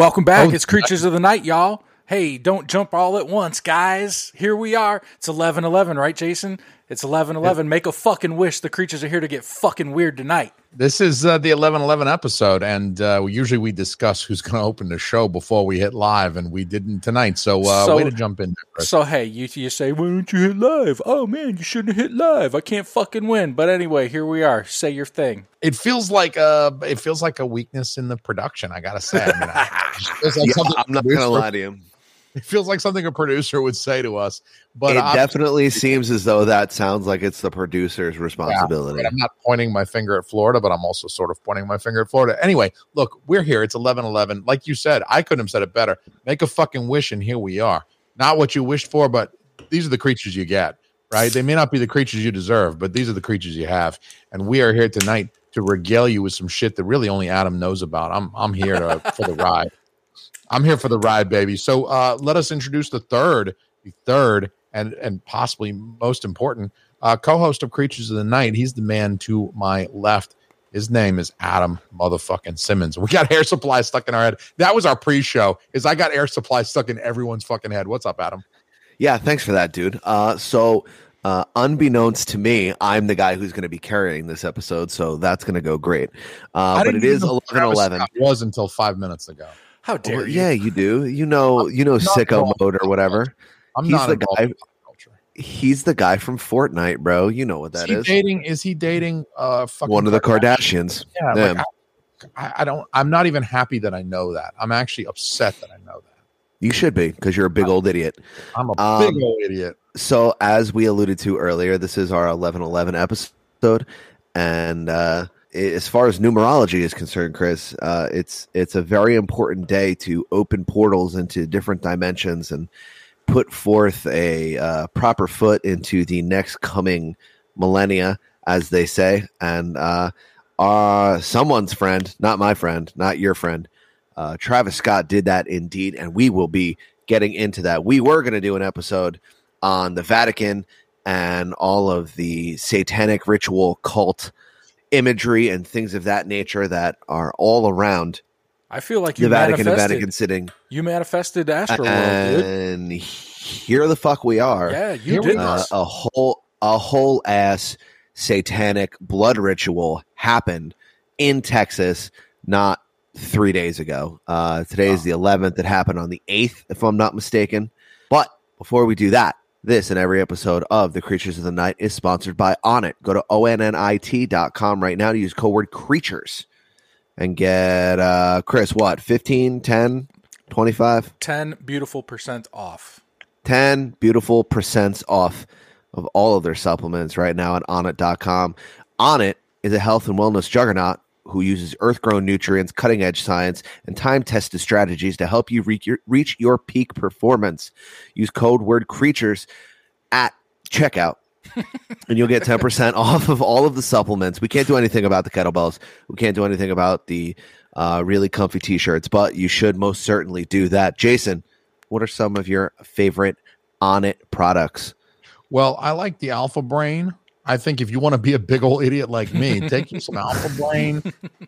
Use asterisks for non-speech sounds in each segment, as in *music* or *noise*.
Welcome back. Oh, it's Creatures of the Night, y'all. Hey, don't jump all at once, guys. Here we are. It's 11 11, right, Jason? It's 11 11. Make a fucking wish. The creatures are here to get fucking weird tonight. This is uh, the eleven eleven episode, and uh, usually we discuss who's going to open the show before we hit live, and we didn't tonight. So, uh, So- way to jump in. There, So, hey, you, you say, why don't you hit live? Oh, man, you shouldn't hit live. I can't fucking win. But anyway, here we are. Say your thing. it feels like uh it feels like a weakness in the production. I gotta say, I mean, I- *laughs* it feels like Yeah, something a I'm not gonna lie to you. It feels like something a producer would say to us, but it I'm, definitely *laughs* seems as though that sounds like it's the producer's yeah, responsibility. but I'm not pointing my finger at Florida, but I'm also sort of pointing my finger at Florida. Anyway, look, we're here. It's eleven eleven. Like you said, I couldn't have said it better. Make a fucking wish, and here we are. Not what you wished for, but these are the creatures you get. Right? They may not be the creatures you deserve, but these are the creatures you have, and we are here tonight to regale you with some shit that really only Adam knows about. I'm I'm here to, for the ride. I'm here for the ride, baby. So uh, let us introduce the third, the third, and and possibly most important uh, co-host of Creatures of the Night. He's the man to my left. His name is Adam motherfucking Simmons. We got air supply stuck in our head. That was our pre-show. Is I got air supply stuck in everyone's fucking head. What's up, Adam? Yeah, thanks for that, dude. Uh, so, uh, unbeknownst to me, I'm the guy who's going to be carrying this episode, so that's going to go great. Uh, but it is 11 11. Was until five minutes ago. How dare Well, you? yeah, you do. You know, you know, sicko mode or whatever. I'm He's not the guy- in pop culture. He's the guy from Fortnite, bro. You know what that is. he is. dating? Is he dating? Uh, fucking One of the Kardashian? Kardashians. Yeah, like, I, I don't. I'm not even happy that I know that. I'm actually upset that I know that. You should be because you're a big old idiot. I'm a Um, big old idiot. so as we alluded to earlier this is our 1111 episode and uh as far as numerology is concerned chris uh it's it's a very important day to open portals into different dimensions and put forth a uh, proper foot into the next coming millennia as they say. And uh uh someone's friend not my friend not your friend uh travis scott did that indeed and we will be getting into that. We were going to do an episode on the Vatican and all of the satanic ritual cult imagery and things of that nature that are all around I feel like you the Vatican and. Vatican sitting. You manifested Astroworld, dude. And here the fuck we are. Yeah, you Here we did Uh, a whole a whole ass satanic blood ritual happened in Texas not three days ago. Uh, today is the 11th. It happened on the 8th, if I'm not mistaken. But before we do that, this and every episode of The Creatures of the Night is sponsored by Onnit. Go to onnit.com right now to use code word creatures and get, uh, Chris, what, 15, 10, 25? 10 beautiful percent off. 10 beautiful percents off of all of their supplements right now at onnit.com. Onnit is a health and wellness juggernaut who uses earth grown nutrients, cutting edge science, and time tested strategies to help you reach your, reach your peak performance. Use code word creatures at checkout. *laughs* and you'll get 10% off of all of the supplements. We can't do anything about the kettlebells. We can't do anything about the uh, really comfy t shirts, but you should most certainly do that. Jason, what are some of your favorite Onnit products? Well, I like the Alpha Brain. I think if you want to be a big old idiot like me, take you some Alpha Brain.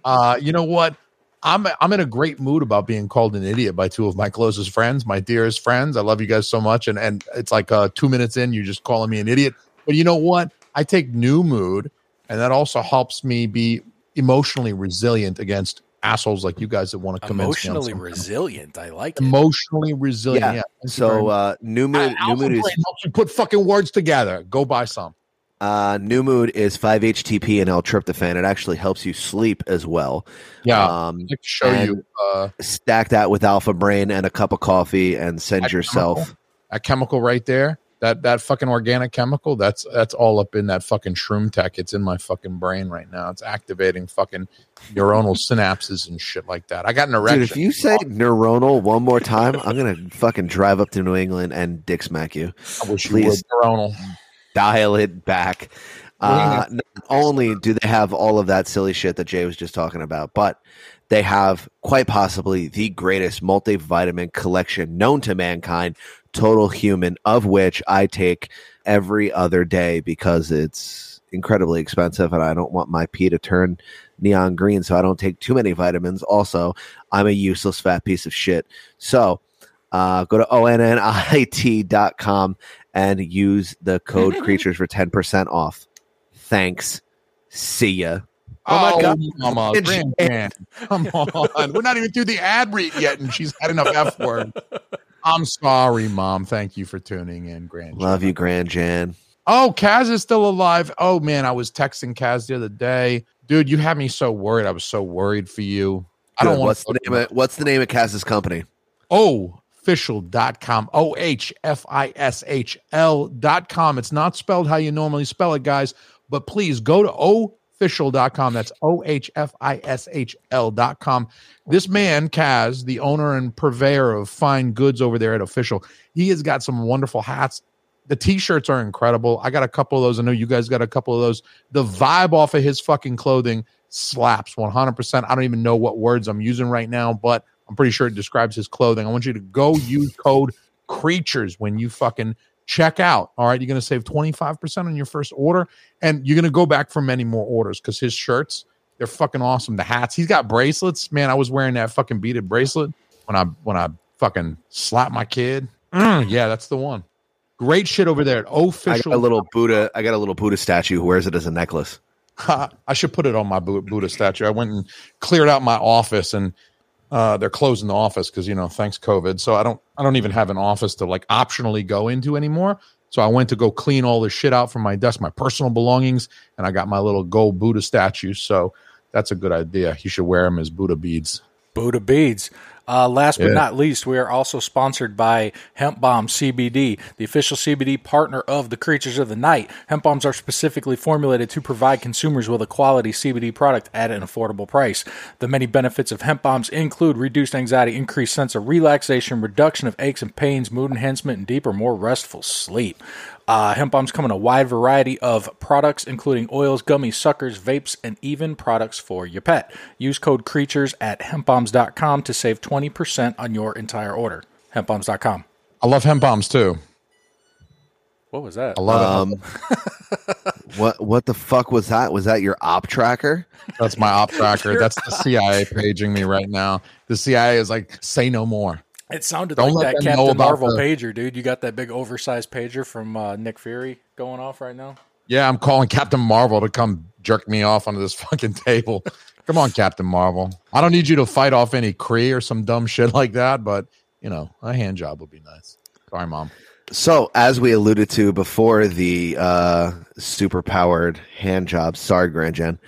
Uh, you know what? I'm I'm in a great mood about being called an idiot by two of my closest friends, my dearest friends. I love you guys so much, and and it's like uh, two minutes in, you're just calling me an idiot. But you know what? I take new mood, and that also helps me be emotionally resilient against assholes like you guys that want to come Emotionally resilient. I like it. Emotionally resilient. Yeah. Yeah. Thank you very So uh, new mood, Uh, new mood Brain is helps you put fucking words together. Go buy some. Uh, new mood is five HTP and L-tryptophan. It actually helps you sleep as well. Yeah. Um, show you uh, stack that with Alpha Brain and a cup of coffee, and send That yourself. chemical, that chemical right there. that that fucking organic chemical that's that's all up in that fucking shroom tech it's in my fucking brain right now it's activating fucking neuronal synapses and shit like that i got an erection Dude, if you say neuronal one more time, I'm gonna fucking drive up to New England and dick smack you. i wish you please. would neuronal Dial it back. Uh, not only do they have all of that silly shit that Jay was just talking about, but they have quite possibly the greatest multivitamin collection known to mankind, Total Human, of which I take every other day because it's incredibly expensive and I don't want my pee to turn neon green, so I don't take too many vitamins. Also, I'm a useless fat piece of shit. So uh, go to onnit.com and use the code *laughs* creatures for 10% off. Thanks. See ya. oh, my oh, God. mama It's- Grand Jan. come on we're not even through the ad read yet and she's had enough f word i'm sorry mom thank you for tuning in grand Jan. Love you, Grand Jan. Oh, Kaz is still alive. Oh man, I was texting Kaz the other day. Dude, you had me so worried. I was so worried for you. I don't want what's the name of what's the name of Kaz's company? Oh, ohfishl.com. O H F I S H L.com. It's not spelled how you normally spell it, guys, but please go to ohfishl.com. That's O H F I S H L.com. This man, Kaz, the owner and purveyor of fine goods over there at Ohfishl, he has got some wonderful hats. The t-shirts are incredible. I got a couple of those. I know you guys got a couple of those. The vibe off of his fucking clothing slaps 100%. I don't even know what words I'm using right now, but I'm pretty sure it describes his clothing. I want you to go use code creatures when you fucking check out. All right. You're going to save 25% on your first order and you're going to go back for many more orders because his shirts, they're fucking awesome. The hats, he's got bracelets. Man, I was wearing that fucking beaded bracelet when I, when I fucking slapped my kid. Mm, yeah, that's the one. Great shit over there at I official. got a little Buddha. I got a little Buddha statue who wears it as a necklace. *laughs* I should put it on my Buddha statue. I went and cleared out my office, and uh, they're closing the office because you know thanks COVID. So I don't I don't even have an office to like optionally go into anymore. So I went to go clean all this shit out from my desk, my personal belongings, and I got my little gold Buddha statue. So that's a good idea. You should wear them as Buddha beads. Buddha beads. Uh, last but Yeah. not least, we are also sponsored by Hemp Bomb CBD, the official CBD partner of the Creatures of the Night. Hemp bombs are specifically formulated to provide consumers with a quality CBD product at an affordable price. The many benefits of hemp bombs include reduced anxiety, increased sense of relaxation, reduction of aches and pains, mood enhancement, and deeper, more restful sleep. Uh, hemp bombs come in a wide variety of products, including oils, gummies, suckers, vapes, and even products for your pet. Use code CREATURES at hempbombs.com to save 20% on your entire order. Hempbombs.com. I love hemp bombs too. What was that? I love it. Um, *laughs* what what the fuck was that? Was that your op tracker? That's my op *laughs* tracker. That's the CIA paging me right now. The CIA is like, say no more. It sounded Don't like that Captain Marvel the- pager, dude. You got that big oversized pager from uh, Nick Fury going off right now? Yeah, I'm calling Captain Marvel to come jerk me off onto this *laughs* fucking table. come on, Captain Marvel. I don't need you to fight off any Kree or some dumb shit *laughs* like that, but you know, a hand job would be nice. Sorry, mom. So, as we alluded to before, the uh, super powered hand job. Sorry, Grand Jen.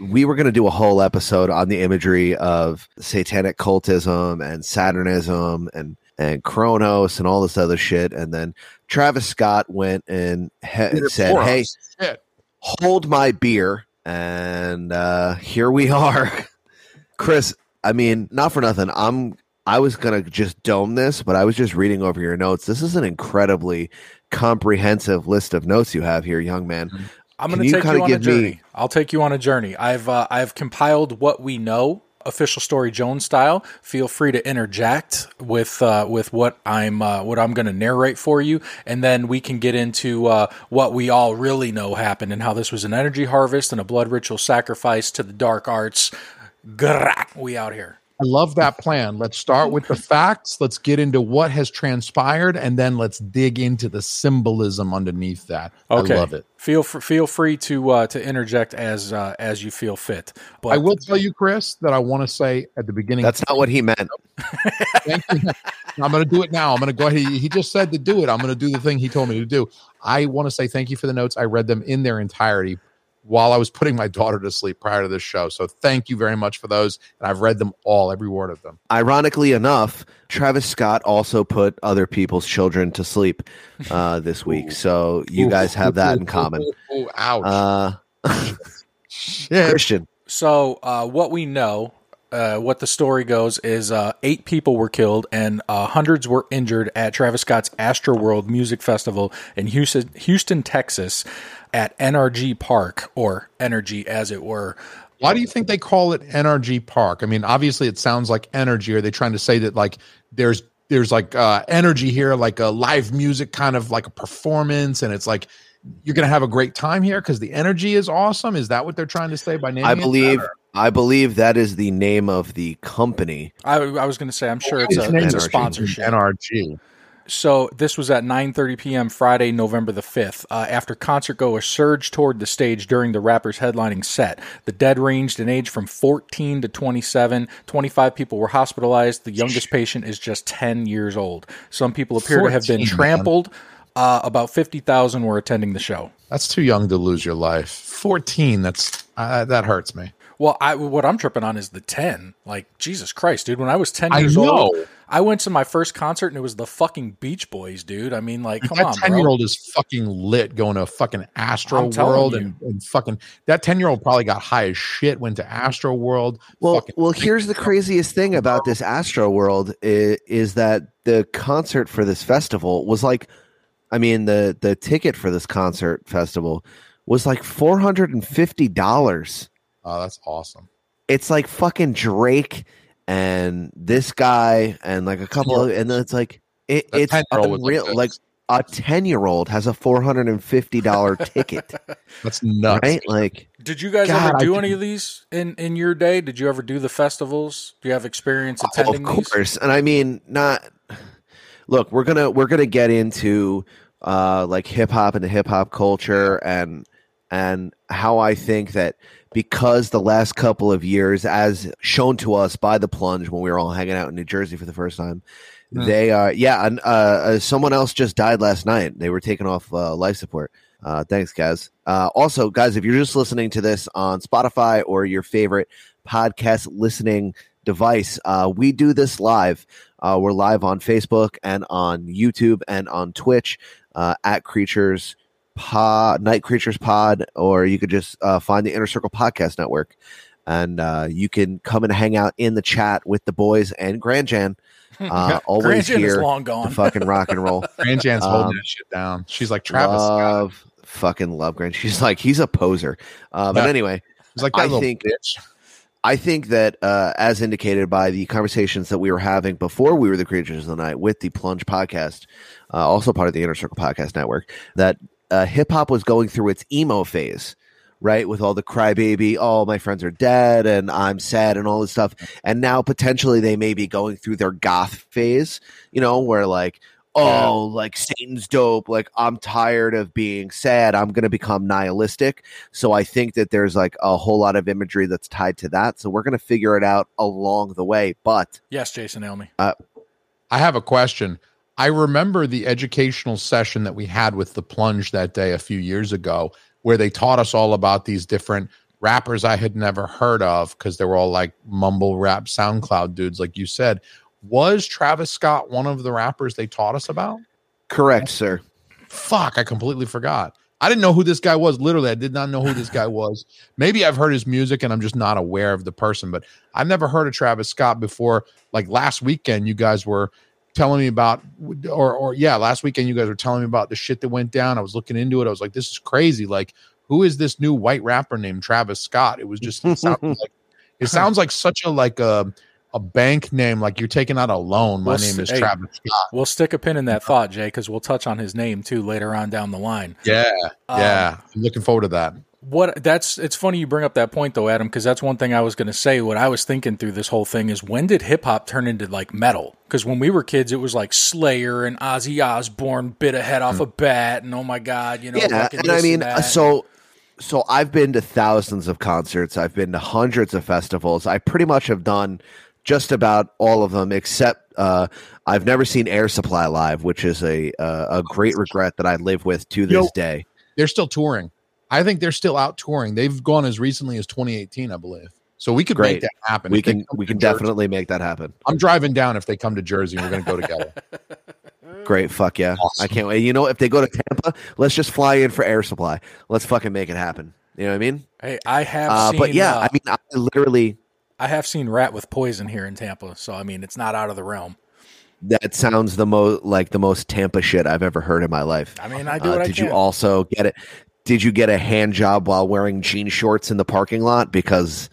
We were going to do a whole episode on the imagery of satanic cultism and Saturnism and and Kronos and all this other shit. And then Travis Scott went and he- said, "Hey. Shit. hold my beer," and uh, here we *laughs* are. Chris, I mean, not for nothing. I'm I was gonna just dome this, but I was just reading over your notes. This is an incredibly comprehensive list of notes you have here, young man. I'm going to take you on a give me- journey. I'll take you on a journey. I've uh, I've compiled what we know, official story Jones style. Feel free to interject with uh, with what I'm uh, what I'm going to narrate for you, and then we can get into uh, what we all really know happened and how this was an energy harvest and a blood ritual sacrifice to the dark arts. We out here. I love that plan. Let's start with the *laughs* facts. Let's get into what has transpired, and then let's dig into the symbolism underneath that. Okay, I love it. Feel fr- feel free to uh, to interject as uh, as you feel fit. But I will tell you, Chris, that I want to say at the beginning. That's not what he meant. I'm going to do it now. I'm going to go ahead. He, he just said to do it. I'm going to do the thing he told me to do. I want to say thank you for the notes. I read them in their entirety. While I was putting my daughter to sleep prior to this show. So thank you very much for those. And I've read them all, every word of them. Ironically enough, Travis Scott also put other people's children to sleep *laughs* uh, this week. So you guys have that in common. Oh, ouch. Uh, *laughs* Shit. Christian, So, uh, what we know, uh, what the story goes, is uh, eight people were killed and uh, hundreds were injured at Travis Scott's Astro World Music Festival in Houston, Houston, Texas, at NRG Park, or Energy as it were. Why do you think they call it NRG Park? I mean, obviously it sounds like energy. Are they trying to say that like there's there's like uh energy here, like a live music kind of like a performance, and it's like you're gonna have a great time here because the energy is awesome? Is that what they're trying to say by naming I believe or- I believe that is the name of the company. I, I was going to say, I'm sure it's a, It's named it's a NRG. sponsorship. NRG. So this was at 9:30 p.m. Friday, November the 5th. Uh, after concert goers surged toward the stage during the rapper's headlining set, the dead ranged in age from 14 to 27. 25 people were hospitalized. The youngest patient is just 10 years old. Some people appear to have been trampled. Uh, about 50,000 were attending the show. That's too young to lose your life. 14. That's uh, that hurts me. Well, I, what I'm tripping on is the 10. Like, Jesus Christ, dude. When I was 10 I years old, know. I went to my first concert and it was the fucking Beach Boys, dude. I mean, like, come that on, 10 year old is fucking lit going to fucking Astro World and, and fucking that 10 year old probably got high as shit, went to Astro World. Well, well, here's the craziest thing about this Astro World is, is that the concert for this festival was like, I mean, the the ticket for this concert festival was like four hundred and fifty dollars. oh, that's awesome. It's like fucking Drake and this guy and like a couple of, and then it's like it, it's 10-year-old unreal. like Like a ten year old has a four hundred and fifty dollar *laughs* ticket, That's nuts. right? Like. Did you guys God, ever I do can- any of these in in your day? Did you ever do the festivals? Do you have experience Oh, attending of these? course and i mean not look we're gonna we're gonna get into uh like hip-hop and the hip-hop culture and and how i think that because the last couple of years as shown to us by the plunge when we were all hanging out in new jersey for the first time Hmm. they are yeah and uh, uh someone else just died last night they were taken off uh, life support uh, thanks, guys. Uh, also, guys, if you're just listening to this on Spotify or your favorite podcast listening device, uh, we do this live. Uh, we're live on Facebook and on YouTube and on Twitch uh, at Creatures Pod, Night Creatures Pod, or you could just uh, find the Inner Circle Podcast Network, and uh, you can come and hang out in the chat with the boys and Grand Jan. *laughs* Uh, always Grand here long gone. *laughs* fucking rock and roll. *laughs* Grand Jan's holding Um, that shit down. She's like Travis Scott. love, fucking love Grant. She's like he's a poser. Uh, but Yeah. anyway, like I think- bitch. I think that uh, as indicated by the conversations that we were having before we were the creatures of the night with the Plunge podcast, uh, also part of the Inner Circle Podcast Network, that uh, hip hop was going through its emo phase. Right, with all the crybaby, oh, my friends are dead and I'm sad and all this stuff. And now potentially they may be going through their goth phase, you know, where like, oh, like Satan's dope. Like, I'm tired of being sad. I'm going to become nihilistic. So I think that there's like a whole lot of imagery that's tied to that. So we're going to figure it out along the way. But yes, Jason Elmy. I have a question. I remember the educational session that we had with the plunge that day a few years ago, where they taught us all about these different rappers I had never heard of because they were all like mumble rap SoundCloud dudes, like you said. Was Travis Scott one of the rappers they taught us about? correct, sir. Fuck, I completely forgot. I didn't know who this guy was. Literally, I did not know who this guy was. Maybe I've heard his music and I'm just not aware of the person, but I've never heard of Travis Scott before. Like last weekend, you guys were telling me about, or, or yeah, last weekend, you guys were telling me about the shit that went down. I was looking into it. I was like, this is crazy. Like, who is this new white rapper named Travis Scott? It was just, it sounded *laughs* like, it sounds like such a, like a, a bank name, like you're taking out a loan. My Well, name is Travis Scott. We'll stick a pin in that thought, Jay, because we'll touch on his name too later on down the line. Yeah. Um, Yeah. I'm looking forward to that. What that's it's funny you bring up that point though, Adam, because that's one thing I was going to say. What I was thinking through this whole thing is when did hip hop turn into like metal? Because when we were kids, it was like Slayer and Ozzy Osbourne bit a head off a bat, and oh my god, you know, yeah, fucking and I mean, that. so so I've been to thousands of concerts. I've been to hundreds of festivals. I pretty much have done just about all of them, except uh, I've never seen Air Supply live, which is a uh, a great regret that I live with to this Yo. day. They're still touring. I think they're still out touring. They've gone as recently as 2018, I believe. So we could Great. make that happen. we If can we to can Jersey- definitely make that happen. I'm driving down if they come to Jersey. We're going to go together. *laughs* Great, fuck yeah! Awesome. I can't wait. You know, if they go to Tampa, let's just fly in for air supply. Let's fucking make it happen. You know what I mean? Hey, I have Uh, seen. but yeah, uh, I mean, I literally I have seen Ratt with poison here in Tampa, so I mean, it's not out of the realm. that sounds the most like the most Tampa shit I've ever heard in my life. I mean, I do Uh, what I did can. you also get it? Did you get a hand job while wearing jean shorts in the parking lot? Because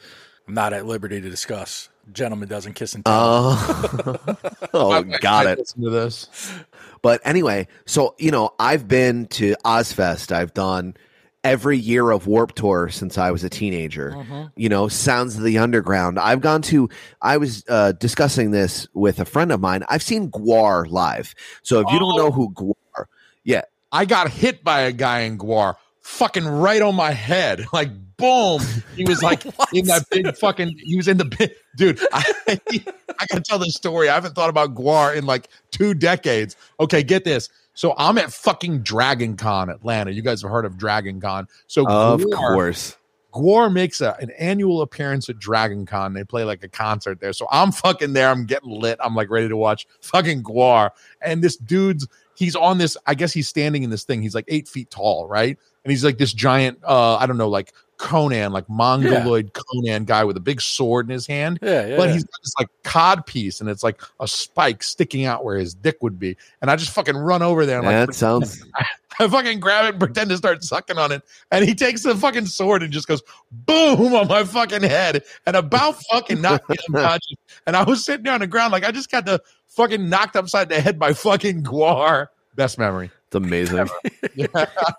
I'm not at liberty to discuss. Gentleman doesn't kiss and tell. uh, oh, *laughs* got I it. Listen to this. But anyway, so you know, I've been to Ozzfest. I've done every year of Warped Tour since I was a teenager. Mm-hmm. You know, Sounds of the Underground. I've gone to. I was uh, discussing this with a friend of mine. I've seen Gwar live. So if you don't Oh. know who Gwar, yeah, I got hit by a guy in Gwar, fucking right on my head. *laughs* Like, boom. He was like *laughs* in that big fucking, he was in the big, dude. *laughs* I, I gotta tell this story. I haven't thought about Gwar in like two decades. Okay, get this. So I'm at fucking Dragon Con Atlanta. You guys have heard of Dragon Con. So of Gwar- course. Gwar makes a, an annual appearance at Dragon Con. They play like a concert there. So I'm fucking there. I'm getting lit. I'm like ready to watch fucking Gwar. And this dude's, he's on this, I guess he's standing in this thing. He's like eight feet tall, right? And he's like this giant, uh, I don't know, like Conan, like mongoloid Conan guy with a big sword in his hand. yeah, yeah. But yeah. he's got this like cod piece and it's like a spike sticking out where his dick would be. And I just fucking run over there and like that sounds. *laughs* I fucking grab it, and pretend to start sucking on it, and he takes the fucking sword and just goes boom on my fucking head, and about fucking knocked me *laughs* unconscious. And I was sitting there on the ground like I just got the fucking knocked upside the head by fucking Gwar. Best memory. It's amazing. *laughs* Yeah,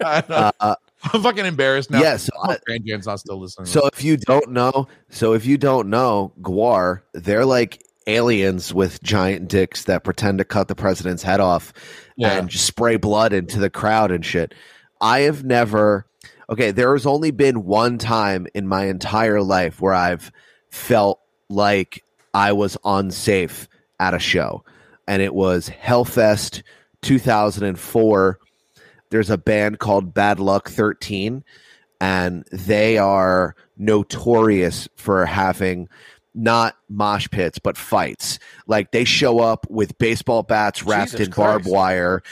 I uh, I'm fucking embarrassed now. yes. I hope not still listening. So if you don't know, so if you don't know, Gwar, they're like aliens with giant dicks that pretend to cut the president's head off yeah, and just spray blood into the crowd and shit. I have never okay, there has only been one time in my entire life where I've felt like I was unsafe at a show. And it was Hellfest 2004. There's a band called Bad Luck 13 and they are notorious for having not mosh pits but fights. Like they show up with baseball bats wrapped Jesus in barbed Christ. wire.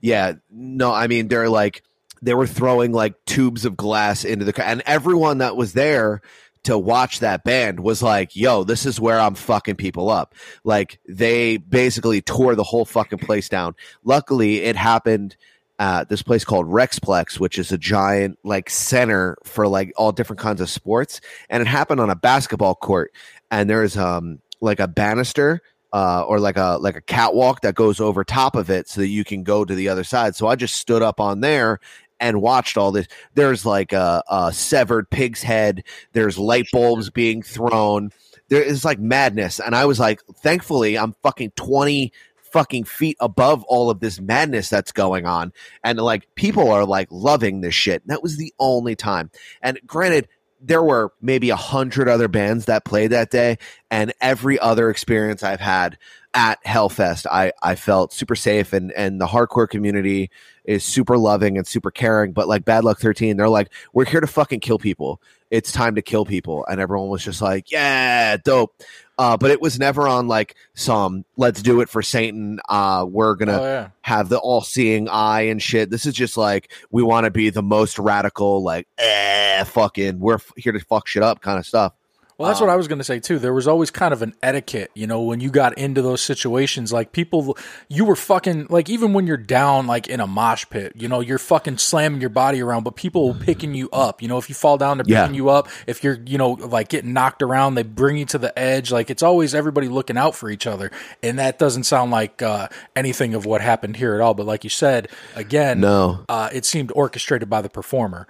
Yeah, no, I mean they're like they were throwing like tubes of glass into the ca- and everyone that was there to watch that band was like, "Yo, this is where I'm fucking people up." Like they basically tore the whole fucking place down. Luckily, it happened at this place called Rexplex, which is a giant like center for like all different kinds of sports, and it happened on a basketball court. And there's um like a banister uh, or like a like a catwalk that goes over top of it so that you can go to the other side. So I just stood up on there and watched all this. There's like a, a severed pig's head. There's light bulbs being thrown. There is like madness, and I was like, thankfully, I'm fucking twenty fucking feet above all of this madness that's going on, and like people are like loving this shit. And that was the only time. And granted, there were maybe a hundred other bands that played that day, and every other experience I've had at Hellfest, I I felt super safe, and and the hardcore community is super loving and super caring. But like Bad Luck Thirteen, they're like, we're here to fucking kill people. It's time to kill people, and everyone was just like, yeah, dope. Uh, but it was never on like some let's do it for Satan. Uh, we're gonna oh yeah. have the all seeing eye and shit. This is just like we want to be the most radical, like eh, fucking, we're f- here to fuck shit up kind of stuff. Well, that's Um, what I was going to say too. There was always kind of an etiquette, you know, when you got into those situations. Like people, you were fucking like even when you're down like in a mosh pit, you know, you're fucking slamming your body around, but people picking you up. You know, if you fall down, they're Yeah. picking you up. If you're, you know, like getting knocked around, they bring you to the edge. Like it's always everybody looking out for each other, and that doesn't sound like uh, anything of what happened here at all. But like you said, again, No, uh, it seemed orchestrated by the performer.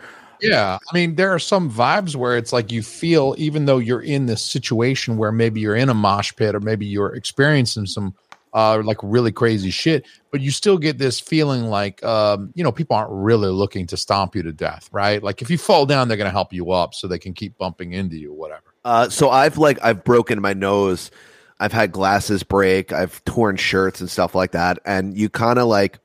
Yeah, I mean, there are some vibes where it's like you feel, even though you're in this situation where maybe you're in a mosh pit or maybe you're experiencing some uh, like really crazy shit, but you still get this feeling like, um, you know, people aren't really looking to stomp you to death, right? Like if you fall down, they're going to help you up so they can keep bumping into you, whatever. Uh, so I've like I've broken my nose, I've had glasses break, I've torn shirts and stuff like that, and you kind of like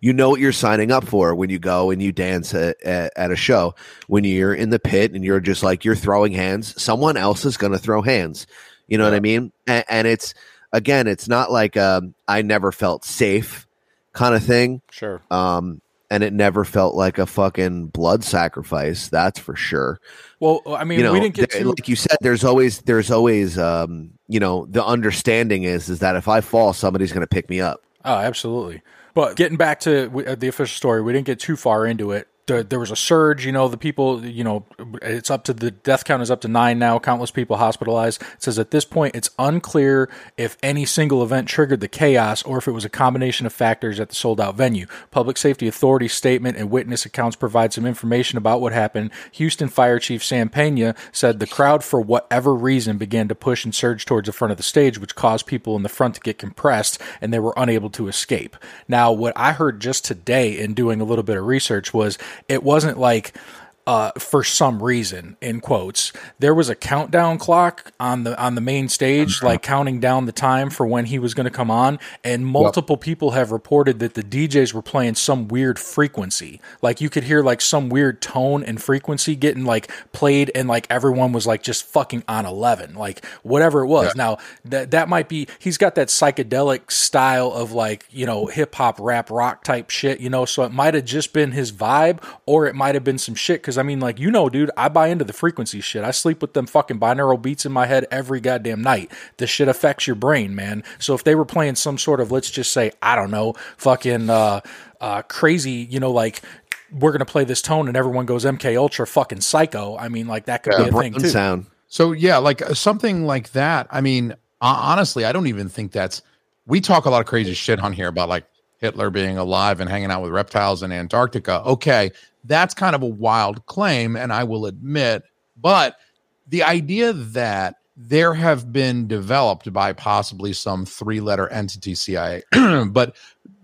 you know what you're signing up for when you go and you dance at, at, at a show. When you're in the pit and you're just like you're throwing hands, someone else is going to throw hands. You know what I mean? And, and it's again, it's not like um, I never felt safe kind of thing. Sure. Um, and it never felt like a fucking blood sacrifice. That's for sure. Well, I mean, you know, we didn't get th- to like you said. There's always, there's always, um, you know, the understanding is is that if I fall, somebody's going to pick me up. Oh, absolutely. But getting back to uh, the official story, we didn't get too far into it. There, was a surge, you know, the people, you know, it's up to the death count is up to nine now, countless people hospitalized. It says at this point, it's unclear if any single event triggered the chaos or if it was a combination of factors at the sold out venue. Public Safety Authority statement and witness accounts provide some information about what happened. Houston Fire Chief Sam Pena said the crowd, for whatever reason, began to push and surge towards the front of the stage, which caused people in the front to get compressed and they were unable to escape. Now, what I heard just today in doing a little bit of research was it wasn't like uh, for some reason in quotes there was a countdown clock on the on the main stage like counting down the time for when he was going to come on and multiple people have reported that the DJs were playing some weird frequency. Like you could hear like some weird tone and frequency getting like played and like everyone was like just fucking on 11 like whatever it was. Now that that might be he's got that psychedelic style of like you know hip hop rap rock type shit you know so it might have just been his vibe or it might have been some shit because I mean like you know dude I buy into the frequency shit I sleep with them fucking binaural beats in my head every goddamn night this shit affects your brain man so if they were playing some sort of let's just say I don't know fucking uh uh crazy you know like we're gonna play this tone and everyone goes MK Ultra fucking psycho I mean like that could be a thing too sound. So yeah, like uh, something like that. I mean, honestly, I don't even think that's. We talk a lot of crazy shit on here about like Hitler being alive and hanging out with reptiles in Antarctica. Okay, that's kind of a wild claim, and I will admit, but the idea that there have been developed by possibly some three-letter entity CIA, *clears throat* but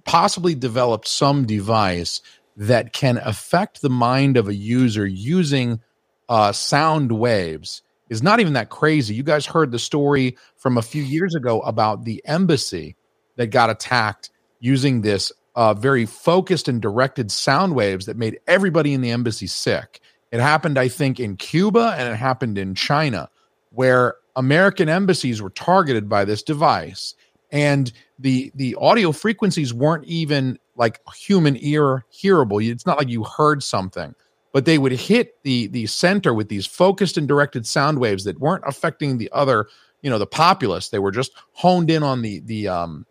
possibly developed some device that can affect the mind of a user using uh, sound waves is not even that crazy. You guys heard the story from a few years ago about the embassy that got attacked using this uh, very focused and directed sound waves that made everybody in the embassy sick. It happened, I think, in Cuba and it happened in China, where American embassies were targeted by this device. And the the audio frequencies weren't even like human ear hearable. It's not like you heard something but they would hit the the center with these focused and directed sound waves that weren't affecting the other you know the populace they were just honed in on the the um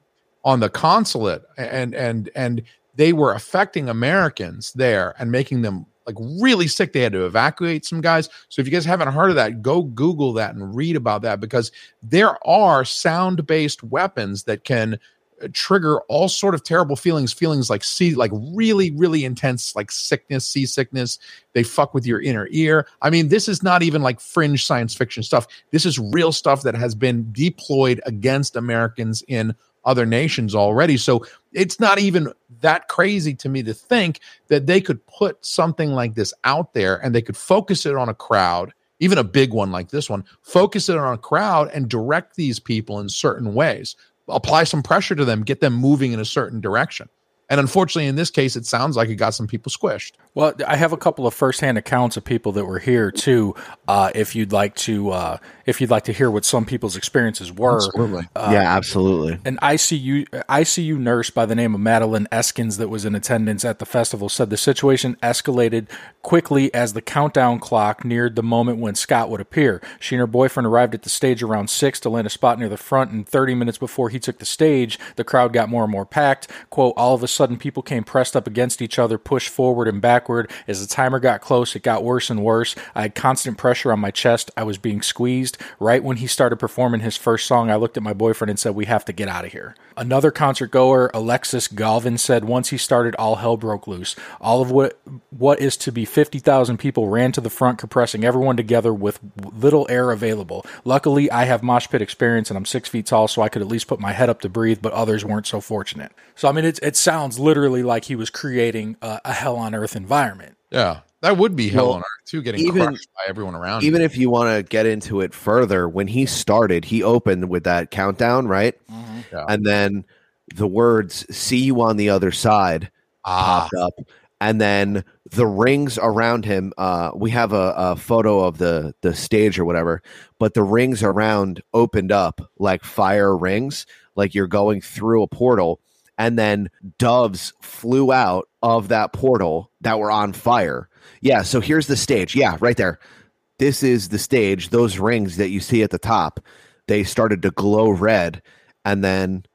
on the consulate and and and they were affecting americans there and making them like really sick. They had to evacuate some guys. So if you guys haven't heard of that go google that and read about that because there are sound based weapons that can uh, trigger all sort of terrible feelings feelings like sea like really really intense like sickness seasickness. They fuck with your inner ear. I mean this is not even like fringe science fiction stuff. This is real stuff that has been deployed against americans in other nations already so it's not even that crazy to me to think that they could put something like this out there and they could focus it on a crowd even a big one like this one focus it on a crowd and direct these people in certain ways apply some pressure to them, get them moving in a certain direction. And unfortunately, in this case, it sounds like it got some people squished. Well, I have a couple of firsthand accounts of people that were here too. Uh, if you'd like to, uh, if you'd like to hear what some people's experiences were, Absolutely. yeah, absolutely. an ICU ICU nurse by the name of Madeline Eskins that was in attendance at the festival said the situation escalated quickly as the countdown clock neared the moment when Scott would appear. She and her boyfriend arrived at the stage around six to land a spot near the front, and 30 minutes before he took the stage, the crowd got more and more packed. "Quote: All of a sudden, people came pressed up against each other, pushed forward and backward. As the timer got close, it got worse and worse. I had constant pressure on my chest. I was being squeezed. Right when he started performing his first song, I looked at my boyfriend and said, "We have to get out of here." Another concert goer, Alexis Galvin, said once he started, all hell broke loose. All of what what is to be 50,000 people ran to the front, compressing everyone together with little air available. Luckily, I have mosh pit experience and I'm six feet tall, so I could at least put my head up to breathe, but others weren't so fortunate. So, I mean, it, it sounds literally like he was creating a, a hell on earth environment. Yeah. That would be hell Well, on earth too, getting even- crushed by everyone around. Even you. if you want to get into it further, when he started, he opened with that countdown, right? Yeah. And then the words "See you on the other side" Ah, popped up, and then the rings around him. Uh, we have a, a photo of the the stage or whatever, but the rings around opened up like fire rings, like you're going through a portal, and then doves flew out of that portal that were on fire. Yeah, so here's the stage. Yeah, right there. This is the stage. Those rings that you see at the top, they started to glow red, and then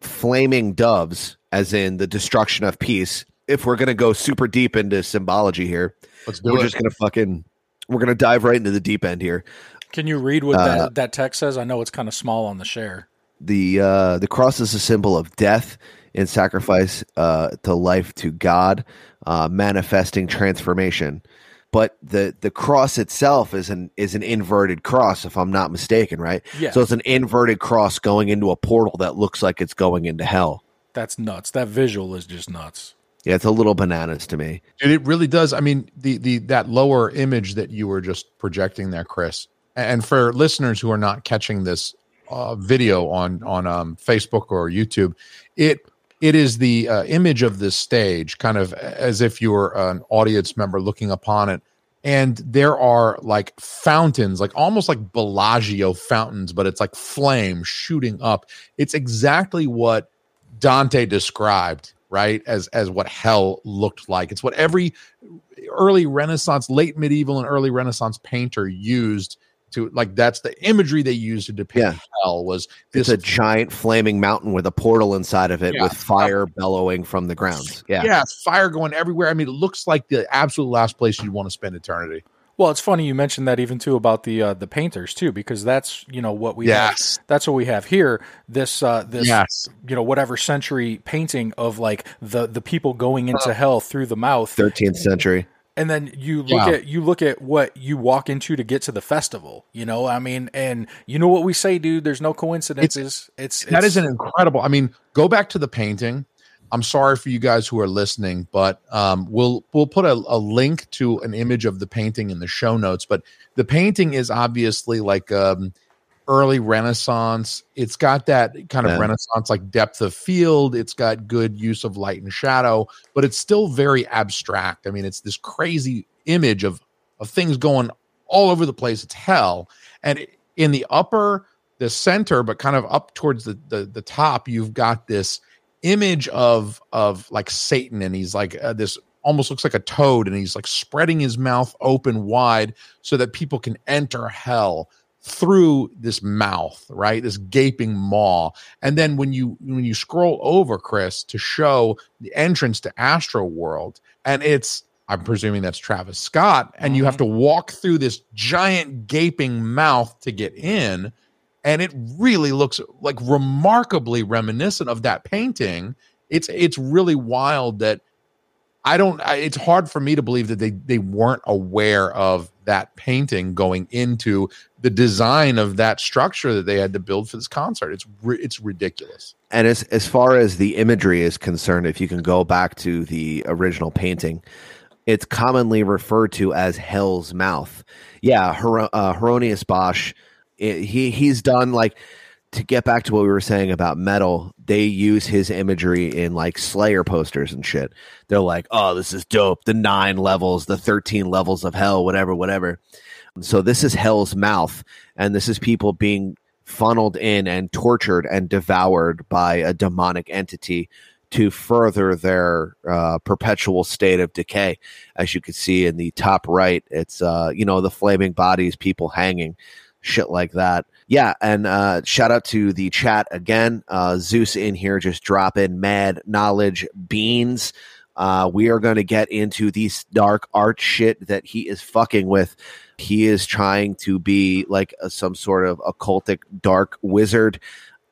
flaming doves, as in the destruction of peace. If we're gonna go super deep into symbology here, let's do we're it. just gonna fucking we're gonna dive right into the deep end here. Can you read what Uh, that, that text says? I know it's kind of small on the share. The uh, the cross is a symbol of death and sacrifice uh, to life to God, uh, manifesting transformation. But the the cross itself is an is an inverted cross, if I'm not mistaken, right? Yeah. So it's an inverted cross going into a portal that looks like it's going into hell. That's nuts. That visual is just nuts. Yeah, it's a little bananas to me. Dude, it really does. I mean, the the that lower image that you were just projecting there, Chris, and for listeners who are not catching this uh, video on on um, Facebook or YouTube, it it is the uh, image of this stage, kind of as if you were an audience member looking upon it. And there are like fountains, like almost like Bellagio fountains, but it's like flame shooting up. It's exactly what Dante described, right? As as what hell looked like. It's what every early Renaissance, late medieval, and early Renaissance painter used to like. That's the imagery they used to depict Yeah. hell. Was It's this a giant flaming mountain with a portal inside of it Yeah. with fire bellowing from the ground. Yeah. yeah, fire going everywhere. I mean, it looks like the absolute last place you'd want to spend eternity. Well, it's funny you mentioned that even too about the uh, the painters too, because that's you know what we Yes. have, that's what we have here. This uh, this Yes. you know whatever century painting of like the the people going into hell through the mouth, 13th century. And then you look Yeah. at you look at what you walk into to get to the festival. You know, I mean, and you know what we say, dude. There's no coincidences. It's, That it's is an incredible. I mean, go back to the painting. I'm sorry for you guys who are listening, but um, we'll we'll put a, a link to an image of the painting in the show notes. But the painting is obviously like um, early Renaissance. It's got that kind of Yeah. Renaissance like depth of field. It's got good use of light and shadow, but it's still very abstract. I mean, it's this crazy image of of things going all over the place. It's hell, and in the upper, the center, but kind of up towards the the, the top, you've got this image of of like Satan, and he's like uh, this almost looks like a toad, and he's like spreading his mouth open wide so that people can enter hell through this mouth, right? This gaping maw. And then when you when you scroll over, Chris, to show the entrance to Astro World, and it's I'm presuming that's Travis Scott, and you have mm-hmm. to walk through this giant gaping mouth to get in. And it really looks like remarkably reminiscent of that painting. It's it's really wild that I don't. I, it's hard for me to believe that they they weren't aware of that painting going into the design of that structure that they had to build for this concert. It's it's ridiculous. And as as far as the imagery is concerned, if you can go back to the original painting, it's commonly referred to as Hell's Mouth. Yeah, Her- uh, Hieronymus Bosch, i- he he's done like to get back to what we were saying about metal. They use his imagery in like Slayer posters and shit. They're like, "Oh, this is dope. The nine levels, the thirteen levels of hell, whatever, whatever." So this is Hell's Mouth, and this is people being funneled in and tortured and devoured by a demonic entity to further their uh, perpetual state of decay. As you can see in the top right, it's uh, you know the flaming bodies, people hanging, shit like that. Yeah, and uh, shout out to the chat again. Uh, Zeus in here just dropping mad knowledge beans. Uh, we are going to get into these dark art shit that he is fucking with. He is trying to be like a, some sort of occultic dark wizard,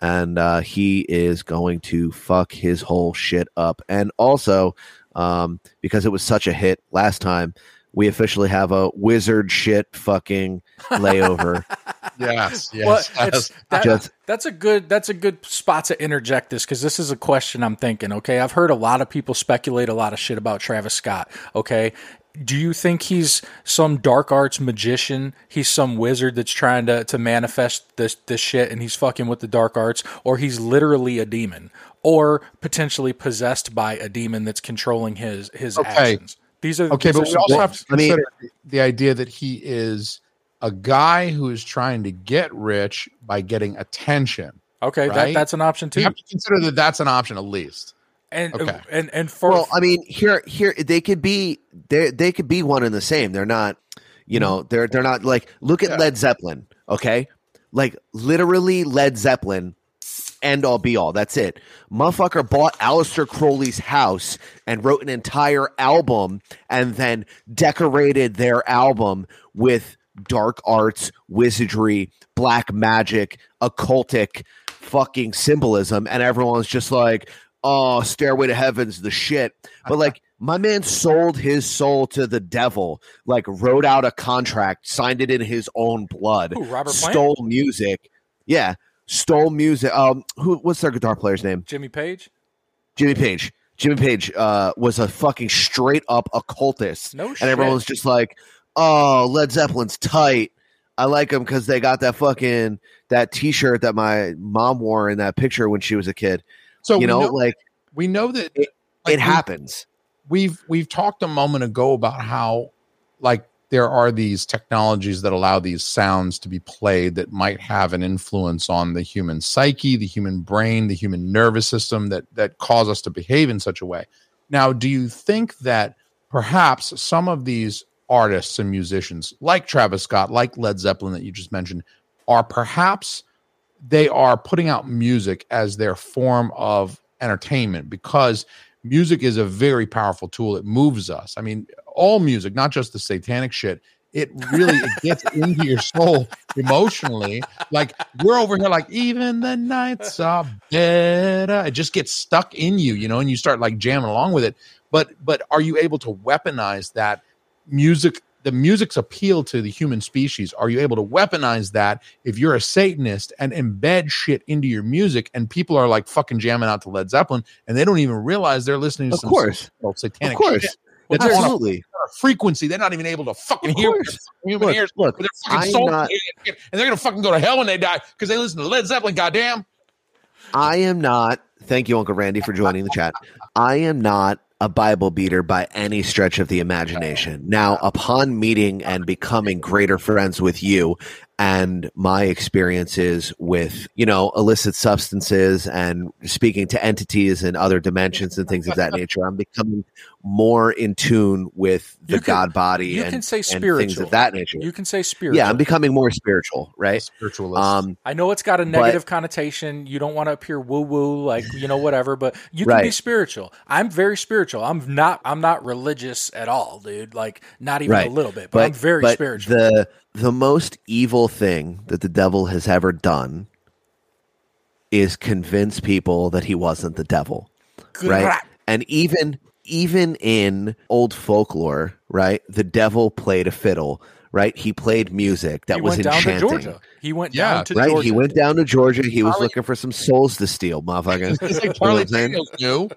and uh, he is going to fuck his whole shit up. And also, um, because it was such a hit last time, we officially have a wizard shit fucking layover. *laughs* Yes, Well, yes. that, Just- that's a good that's a good spot to interject this because this is a question I'm thinking. Okay, I've heard a lot of people speculate a lot of shit about Travis Scott. Okay, do you think he's some dark arts magician? He's some wizard that's trying to to manifest this this shit, and he's fucking with the dark arts, or he's literally a demon? or potentially possessed by a demon that's controlling his his Okay. actions. These are Okay, these but are we also have to things. I mean- consider the idea that he is a guy who is trying to get rich by getting attention. okay. That, that's an option too. You have to consider that that's an option at least. And Okay. and and for well, I mean, here, here they could be they they could be one and the same. They're not, you mm-hmm. know, they're they're not like look at Yeah. Led Zeppelin, okay? Like literally Led Zeppelin, end all be all. That's it. Motherfucker bought Aleister Crowley's house and wrote an entire album, and then decorated their album with dark arts, wizardry, black magic, occultic fucking symbolism, and everyone's just like, "Oh, Stairway to Heaven's the shit." But like, *laughs* my man sold his soul to the devil, like wrote out a contract, signed it in his own blood, Who, Robert Plant? stole music. Yeah, stole music. Um, who? What's their guitar player's name? Jimmy Page. Jimmy Page. Jimmy Page uh, was a fucking straight up occultist, No and shit. everyone was just like, "Oh, Led Zeppelin's tight. I like them because they got that fucking that T-shirt that my mom wore in that picture when she was a kid. So you we know, know, like we know that It- like, it we- happens. we've we've talked a moment ago about how like there are these technologies that allow these sounds to be played that might have an influence on the human psyche the human brain the human nervous system that that cause us to behave in such a way now do you think that perhaps some of these artists and musicians like travis scott like led zeppelin that you just mentioned are perhaps they are putting out music as their form of entertainment because music is a very powerful tool. It moves us. I mean, all music, not just the satanic shit. It really it gets into your soul emotionally. Like we're over here, like even the nights are better. It just gets stuck in you, you know, and you start like jamming along with it. But but are you able to weaponize that music? The music's appeal to the human species. Are you able to weaponize that if you're a Satanist and embed shit into your music and people are like fucking jamming out to Led Zeppelin and they don't even realize they're listening to Of some course. satanic Of course, shit. A absolutely. frequency. They're not even able to fucking hear human Look, ears. look, their fucking soul, not- and they're gonna fucking go to hell when they die because they listen to Led Zeppelin. Goddamn. I am not. Thank you, Uncle Randy, for joining the chat. I am not a Bible beater by any stretch of the imagination. Now, upon meeting and becoming greater friends with you and my experiences with, you know, illicit substances and speaking to entities and other dimensions and things of that nature, I'm becoming more in tune with the can- God body you and, can say and things of that nature. You can say spiritual. yeah, I'm becoming more spiritual, right? Spiritualist. Um, I know it's got a negative connotation. You don't want to appear woo woo, like you know, whatever. But you can be spiritual. I'm very spiritual. I'm not. I'm not religious at all, dude. Like not even Right. a little bit. But, I'm very but spiritual. The the most evil thing that the devil has ever done is convince people that he wasn't the devil, right? And even even in old folklore, right? The devil played a fiddle, right? He played music that he was went down to enchanting. Georgia. He went Yeah, down to Right, Georgia. he went down to Georgia. He was Charlie- looking for some souls to steal, motherfucker. It's like You know Charlie Daniels knew.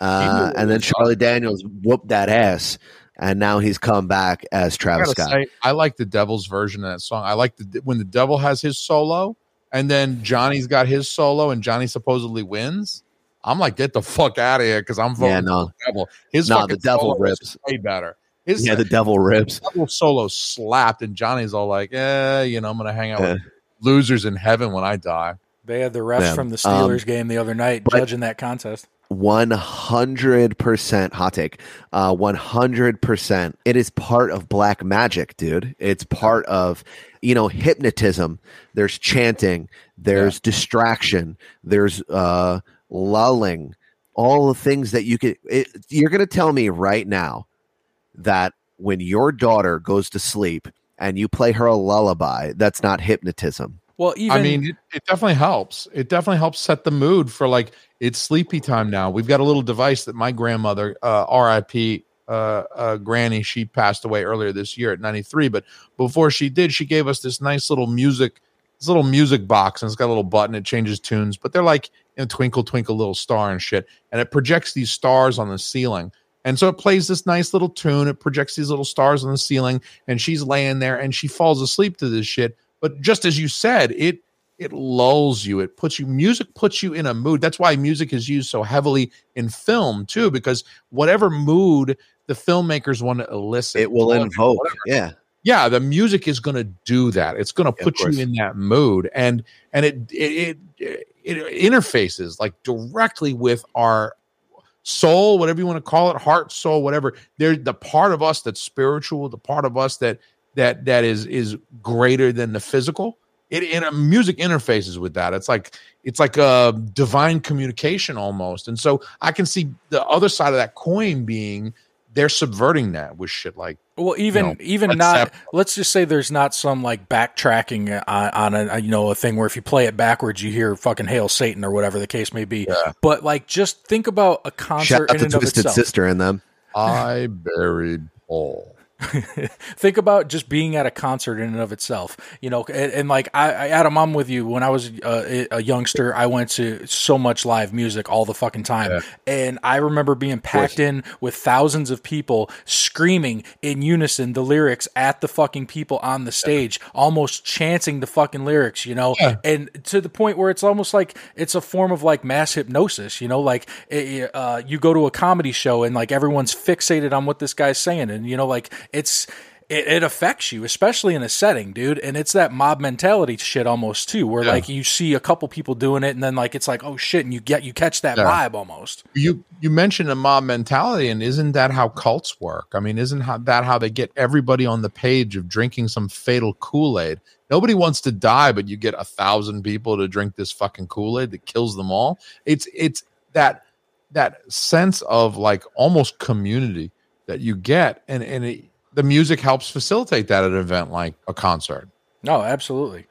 Uh, and then Charlie Daniels whooped that ass, and now he's come back as Travis gotta Scott. say, I like the Devil's version of that song. I like the when the Devil has his solo, and then Johnny's got his solo, and Johnny supposedly wins. I'm like, get the fuck out of here because I'm voting Yeah, no. the Devil. His No, fucking the Devil solo rips. way better. His Yeah, the devil rips. Devil solo slapped, and Johnny's all like, eh, you know, I'm gonna hang out Yeah. with losers in heaven when I die. They had the refs Yeah. from the Um, Steelers game the other night judging that contest. One hundred percent hot take. Uh, One hundred percent. It is part of black magic, dude. It's part of you know hypnotism. There's chanting. There's distraction. There's uh, lulling. All the things that you could. It, you're going to tell me right now that when your daughter goes to sleep and you play her a lullaby, that's not hypnotism. Well, even I mean, it, it definitely helps. It definitely helps set the mood for like it's sleepy time now. We've got a little device that my grandmother, uh, R.I.P. Uh, uh, Granny, she passed away earlier this year at 93. But before she did, she gave us this nice little music, this little music box, and it's got a little button. It changes tunes, but they're like know, twinkle, twinkle, little star and shit. And it projects these stars on the ceiling. And so it plays this nice little tune. It projects these little stars on the ceiling, and she's laying there and she falls asleep to this shit. But just as you said, it it lulls you. It puts you music puts you in a mood. That's why music is used so heavily in film too, because whatever mood the filmmakers want to elicit, It will invoke. whatever Yeah. yeah the music is going to do that it's going to Yeah, put you in that mood and and it, it it interfaces like directly with our soul whatever you want to call it heart soul whatever. There's the part of us that's spiritual the part of us that that that is is greater than the physical. It in a uh, music interfaces with that. It's like it's like a divine communication almost. And so i can see the other side of that coin being they're subverting that with shit like Well, even know, even not. have- let's just say there's not some like backtracking on, on a you know a thing where if you play it backwards, you hear fucking "Hail Satan" or whatever the case may be. Yeah. But like, just think about a Shout concert out in to and of Twisted itself. Sister in them. I buried Paul. *laughs* think about just being at a concert in and of itself you know and, and like I, I adam i'm with you when i was uh, a youngster. I went to so much live music all the fucking time. Yeah. and i remember being packed in with thousands of people screaming in unison the lyrics at the fucking people on the stage almost chanting the fucking lyrics you know? Yeah. and to the point where it's almost like it's a form of like mass hypnosis you know? Like it, uh, you go to a comedy show and like everyone's fixated on what this guy's saying and you know like it's it, it affects you especially in a setting dude and it's that mob mentality shit almost too where Yeah. like you see a couple people doing it and then like it's like oh shit and you get you catch that Yeah. vibe almost You you mentioned a mob mentality, and isn't that how cults work? I mean, isn't how, that how they get everybody on the page of drinking some fatal Kool Aid? Nobody wants to die, but you get a thousand people to drink this fucking Kool Aid that kills them all. It's it's that that sense of like almost community that you get, and and it, the music helps facilitate that at an event like a concert. No, absolutely.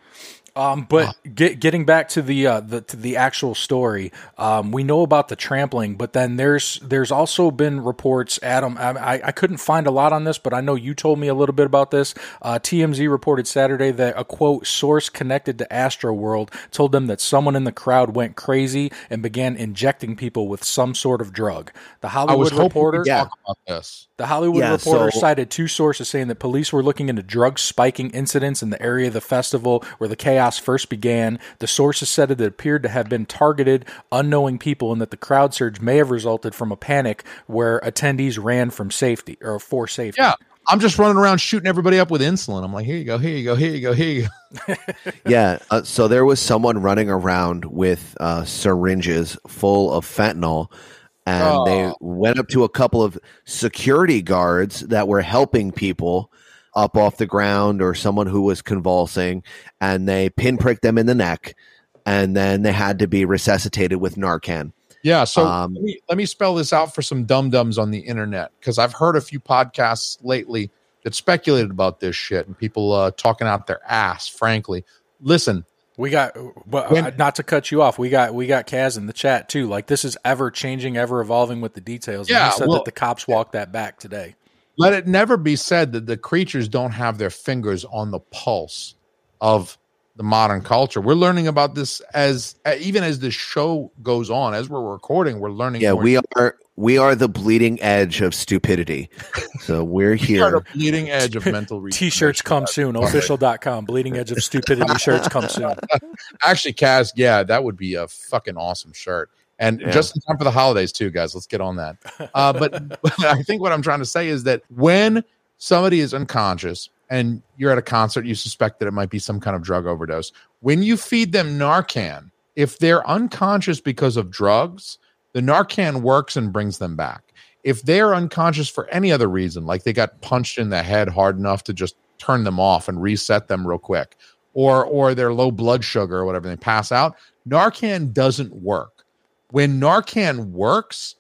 Um, but get, getting back to the uh, the to the actual story, um, we know about the trampling, but then there's there's also been reports. Adam, I, I- I couldn't find a lot on this, but I know you told me a little bit about this. Uh, TMZ reported Saturday that a quote source connected to Astro World told them that someone in the crowd went crazy and began injecting people with some sort of drug. The I Hollywood was Reporter, to talk about this. the Hollywood Yeah, Reporter so- cited two sources saying that police were looking into drug spiking incidents in the area of the festival where the chaos first began. The sources said that it appeared to have been targeted unknowing people and that the crowd surge may have resulted from a panic where attendees ran from safety or for safety. Yeah, I'm just running around shooting everybody up with insulin. I'm like, here you go, here you go, here you go, here you go. *laughs* Yeah. Uh, so there was someone running around with uh, syringes full of fentanyl, and they Oh. went up to a couple of security guards that were helping people up off the ground or someone who was convulsing, and they pinpricked them in the neck, and then they had to be resuscitated with Narcan. Yeah, so Um, let, me, let me spell this out for some dum dums on the internet because I've heard a few podcasts lately that speculated about this shit and people uh, talking out their ass. Frankly, listen, We got, but When- uh, not to cut you off, we got we got Kaz in the chat too. Like this is ever changing, ever evolving with the details. And Yeah, he said well- that the cops walked that back today. Let it never be said that the creatures don't have their fingers on the pulse of the modern culture. We're learning about this as uh, even as the show goes on, as we're recording, we're learning. Yeah, more we are we are the bleeding edge of stupidity. So we're *laughs* We are here. the bleeding edge of *laughs* mental T-shirts come soon. Ohfishl.com. Bleeding Edge of Stupidity shirts come soon. *laughs* Actually, Kaz, yeah, that would be a fucking awesome shirt. And Yeah. just in time for the holidays, too, guys. Let's get on that. Uh, but, but *laughs* *laughs* I think what I'm trying to say is that when somebody is unconscious and you're at a concert, you suspect that it might be some kind of drug overdose. When you feed them Narcan, if they're unconscious because of drugs, the Narcan works and brings them back. If they're unconscious for any other reason, like they got punched in the head hard enough to just turn them off and reset them real quick, or or they're low blood sugar or whatever, they pass out, Narcan doesn't work. When Narcan works,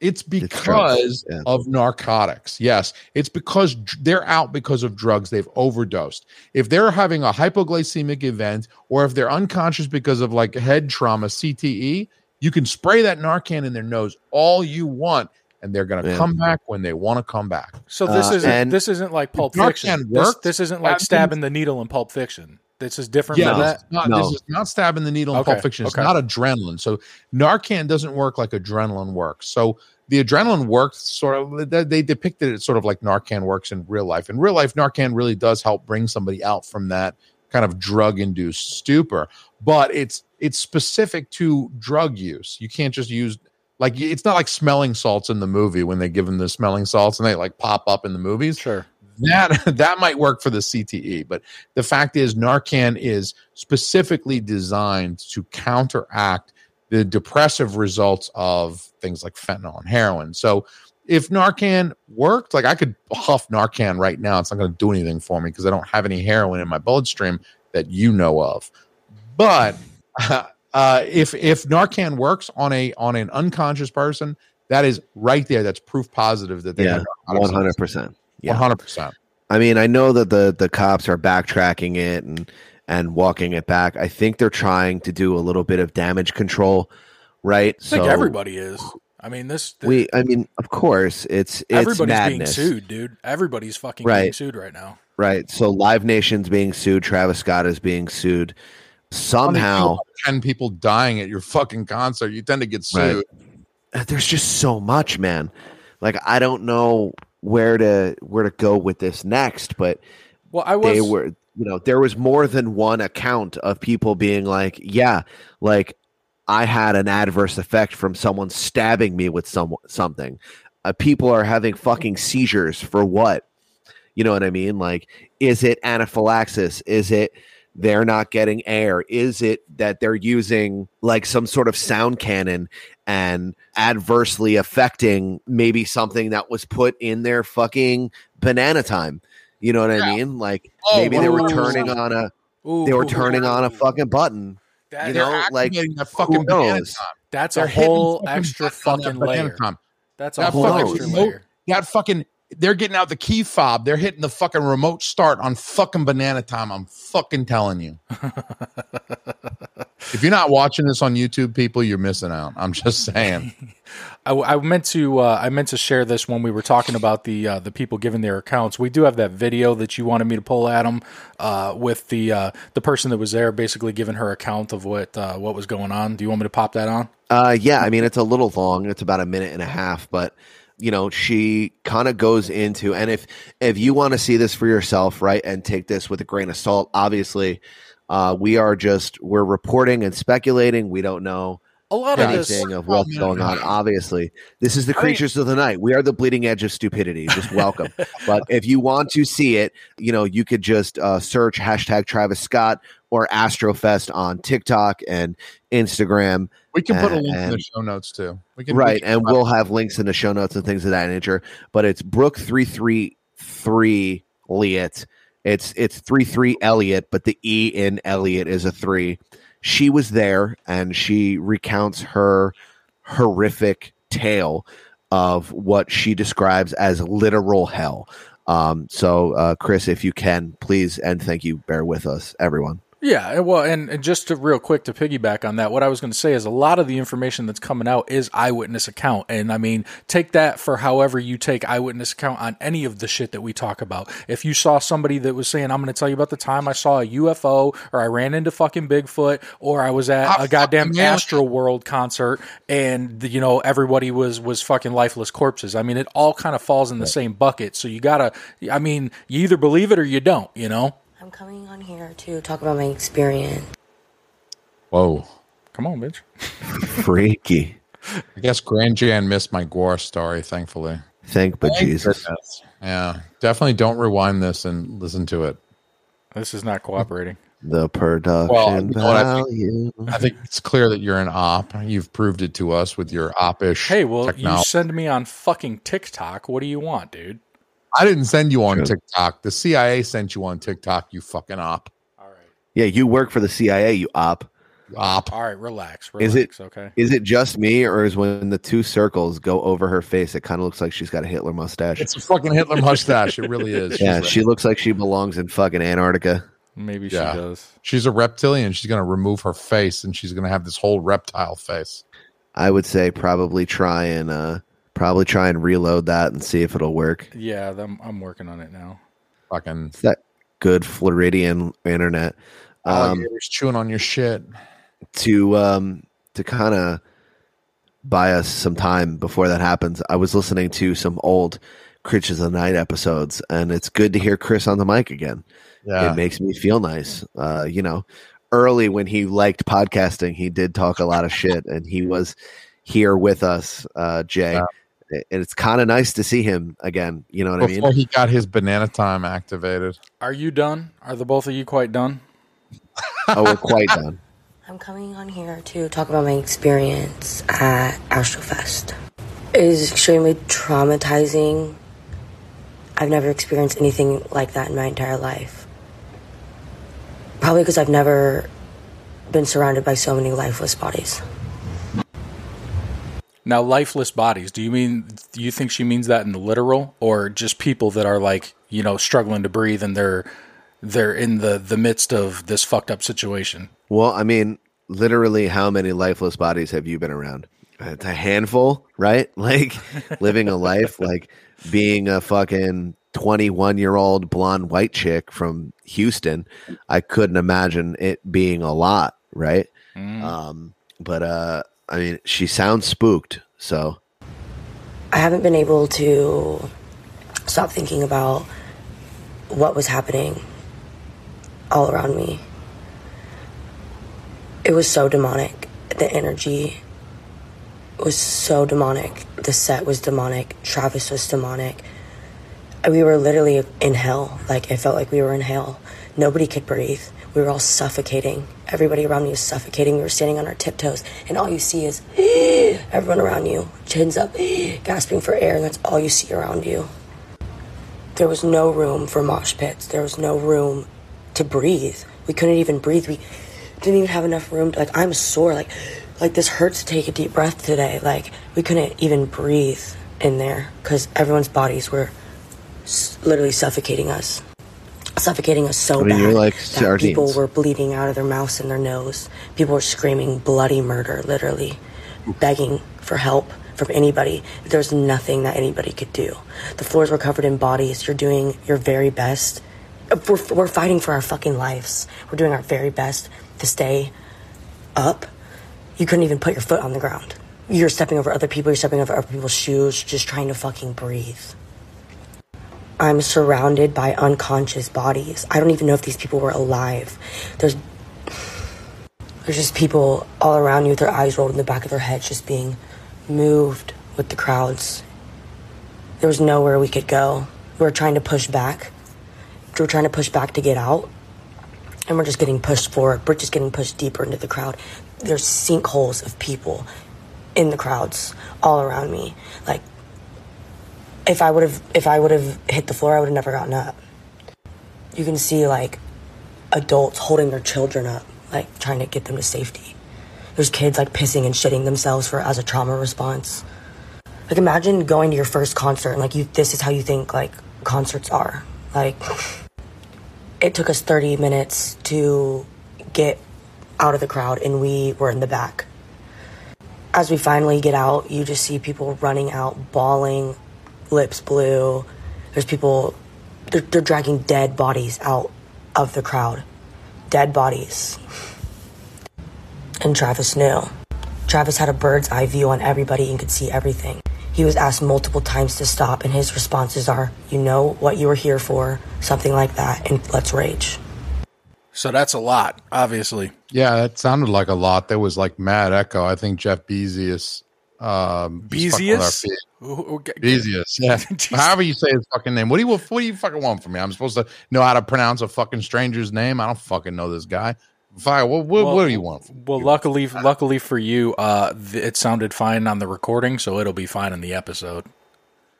it's drugs, because yeah. of narcotics. Yes, it's because they're out because of drugs. They've overdosed. If they're having a hypoglycemic event or if they're unconscious because of like head trauma, CTE, you can spray that Narcan in their nose all you want, and they're going to Yeah. come back when they want to come back. So this Uh, isn't this isn't like Pulp Fiction. This, this isn't like stabbing the needle in Pulp Fiction. This is different Yeah, from this not, No. this is not stabbing the needle in Okay, Pulp Fiction. It's okay. not adrenaline. So Narcan doesn't work like adrenaline works. So the adrenaline works sort of. They, they depicted it sort of like Narcan works in real life. In real life, Narcan really does help bring somebody out from that kind of drug induced stupor. But it's it's specific to drug use. You can't just use like it's not like smelling salts in the movie when they give them the smelling salts and they like pop up in the movies. Sure. That *laughs* that might work for the CTE, but the fact is Narcan is specifically designed to counteract the depressive results of things like fentanyl and heroin. So if Narcan worked, like I could huff Narcan right now, it's not going to do anything for me because I don't have any heroin in my bloodstream that you know of. But *laughs* uh, if if Narcan works on a on an unconscious person, that is right there. That's proof positive that they Yeah, one hundred percent. One Yeah, hundred percent. I mean, I know that the the cops are backtracking it and and walking it back. I think they're trying to do a little bit of damage control, right? I think everybody is. I mean, this. We, I mean, of course, it's it's everybody's madness, being sued, dude. Everybody's fucking Right. being sued right now. right? So Live Nation's being sued. Travis Scott is being sued. Somehow, ten people dying at your fucking concert, you tend to get Right. sued. Uh, there's just so much, man. Like I don't know where to where to go with this next, but Well, I was. they were you know there was more than one account of people being like yeah like i had an adverse effect from someone stabbing me with some something. Uh, people are having fucking seizures for what? You know what i mean? Like is it anaphylaxis? Is it they're not getting air? Is it that they're using like some sort of sound cannon and adversely affecting maybe something that was put in their fucking banana time you know what Yeah. I mean? Like Oh, maybe they were 100%. turning on a Ooh, they were ooh, turning ooh, on a fucking button. That- you know, like, activating that fucking who knows? that's They're a whole extra buttons on that fucking banana layer. time. That's a That whole extra layer. That fucking they're getting out the key fob. They're hitting the fucking remote start on fucking banana time. I'm fucking telling you. *laughs* if you're not watching this on YouTube, people, you're missing out. I'm just saying. *laughs* I, I meant to uh, I meant to share this when we were talking about the uh, the people giving their accounts. We do have that video that you wanted me to pull Adam, uh, with the uh, the person that was there, basically giving her account of what uh, what was going on. Do you want me to pop that on? Uh yeah, I mean it's a little long. It's about a minute and a half, but you know, she kind of goes into and if if you want to see this for yourself, right, and take this with a grain of salt, obviously uh we are just we're reporting and speculating. We don't know A lot of this. anything of what's going on. Obviously, this is the creatures of the night. We are the bleeding edge of stupidity. Just welcome. *laughs* but if you want to see it, you know, you could just uh, search hashtag Travis Scott or Astrofest on TikTok and Instagram. We can put a link in the show notes too. We can we right, can- and we'll have links in the show notes and things of that nature. But it's Brooke three three three Elliott. It's it's three three Elliott, but the E in Elliot is a three. She was there, and she recounts her horrific tale of what she describes as literal hell. Um, so, uh, Chris, if you can, please and thank you, bear with us, everyone. Yeah, well, and, and just to real quick to piggyback on that, what I was going to say is a lot of the information that's coming out is eyewitness account, and I mean, take that for however you take eyewitness account on any of the shit that we talk about. If you saw somebody that was saying, "I'm going to tell you about the time I saw a UFO," or I ran into fucking Bigfoot, or I was at I a goddamn fucking. Astro World concert, and the, you know everybody was was fucking lifeless corpses. I mean, it all kind of falls in the same bucket. So you gotta, I mean, you either believe it or you don't. You know. I'm coming on here to talk about my experience. Whoa. Come on, bitch. *laughs* Freaky. I guess Grand Jan missed my gore story, thankfully. Thank but Jesus. Goodness. Yeah. Definitely don't rewind this and listen to it. This is not cooperating. The production Well, you know what I think? value. I think it's clear that you're an op. You've proved it to us with your oppish Hey, well, you send me on fucking TikTok. What do you want, dude? I didn't send you on True. TikTok. The CIA sent you on TikTok, you fucking op. All right. Yeah, you work for the CIA, you op. You op. All right, relax. Is Relax, it- okay? Is it just me, or is when the two circles go over her face, it kind of looks like she's got a Hitler mustache? It's a fucking Hitler mustache. It really is. yeah, she's, she looks like she belongs in fucking Antarctica. Maybe Yeah. she does. she's a reptilian. She's going to remove her face and she's going to have this whole reptile face. I would say probably try and uh probably try and reload that and see if it'll work. Yeah, I'm, I'm working on it now. Fucking It's that good Floridian internet. Um, alligators chewing on your shit. to um to kind of buy us some time before that happens i was listening to some old Creatures of the Night episodes, and it's good to hear Chris on the mic again. Yeah. It makes me feel nice. Uh, you know, early when he liked podcasting, he did talk a lot of shit, and he was here with us, uh, Jay. Yeah. And it's kind of nice to see him again. You know what I Before mean? he got his banana time activated. Are you done? Are the both of you quite done? oh, we're quite done. *laughs* I'm coming on here to talk about my experience at Astrofest. It is extremely traumatizing. I've never experienced anything like that in my entire life. Probably because I've never been surrounded by so many lifeless bodies. Now, lifeless bodies. Do you mean? Do you think she means that in the literal, or just people that are like you know struggling to breathe and they're they're in the the midst of this fucked up situation? Well, I mean, literally, how many lifeless bodies have you been around? It's a handful, right? *laughs* Like living a life, like being a fucking 21 year old blonde white chick from Houston. I couldn't imagine it being a lot, right? Um, but uh, I mean, she sounds spooked, so I haven't been able to stop thinking about what was happening all around me. It was so demonic. The energy was so demonic. The set was demonic. Travis was demonic. We were literally in hell. Like, it felt like we were in hell. Nobody could breathe. We were all suffocating. Everybody around me was suffocating. We were standing on our tiptoes, and all you see is *gasps* everyone around you, chins up, *gasps* gasping for air, and that's all you see around you. There was no room for mosh pits. There was no room to breathe. We couldn't even breathe. We didn't even have enough room. To, like I'm sore. Like like this hurts to take a deep breath today. Like we couldn't even breathe in there because everyone's bodies were literally suffocating us, suffocating us so I mean, bad like that people were bleeding out of their mouths and their nose. People were screaming bloody murder, literally begging for help from anybody. There's nothing that anybody could do. The floors were covered in bodies. You're doing your very best. We're, we're fighting for our fucking lives. We're doing our very best to stay up. You couldn't even put your foot on the ground. You're stepping over other people. You're stepping over other people's shoes, just trying to fucking breathe. I'm surrounded by unconscious bodies. I don't even know if these people were alive. There's there's just people all around you with their eyes rolled in the back of their heads, just being moved with the crowds. There was nowhere we could go. We were trying to push back. We were trying to push back to get out. And we're just getting pushed forward. We're just getting pushed deeper into the crowd. There's sinkholes of people in the crowds all around me. Like if I would have if I would have hit the floor, I would have never gotten up. You can see like adults holding their children up, like trying to get them to safety. There's kids like pissing and shitting themselves for as a trauma response. Like imagine going to your first concert and like you this is how you think like concerts are. Like it took us 30 minutes to get out of the crowd and we were in the back. As we finally get out, you just see people running out, bawling, lips blue. There's people, they're, they're dragging dead bodies out of the crowd. Dead bodies. And Travis knew. Travis had a bird's eye view on everybody and could see everything. He was asked multiple times to stop, and his responses are, You know what you were here for, something like that, and let's rage. So that's a lot, obviously. Yeah, that sounded like a lot. There was like mad echo. I think Jeff Bezius. Um, was fucking with our Bezius? feet. Ooh, ooh, g- Bezius, *laughs* yeah. However you say his fucking name. What do you what do you fucking want from me? I'm supposed to know how to pronounce a fucking stranger's name. I don't fucking know this guy. Fire. What what, what do you want? From Well, luckily, luckily for you, uh, th- it sounded fine on the recording, so it'll be fine in the episode.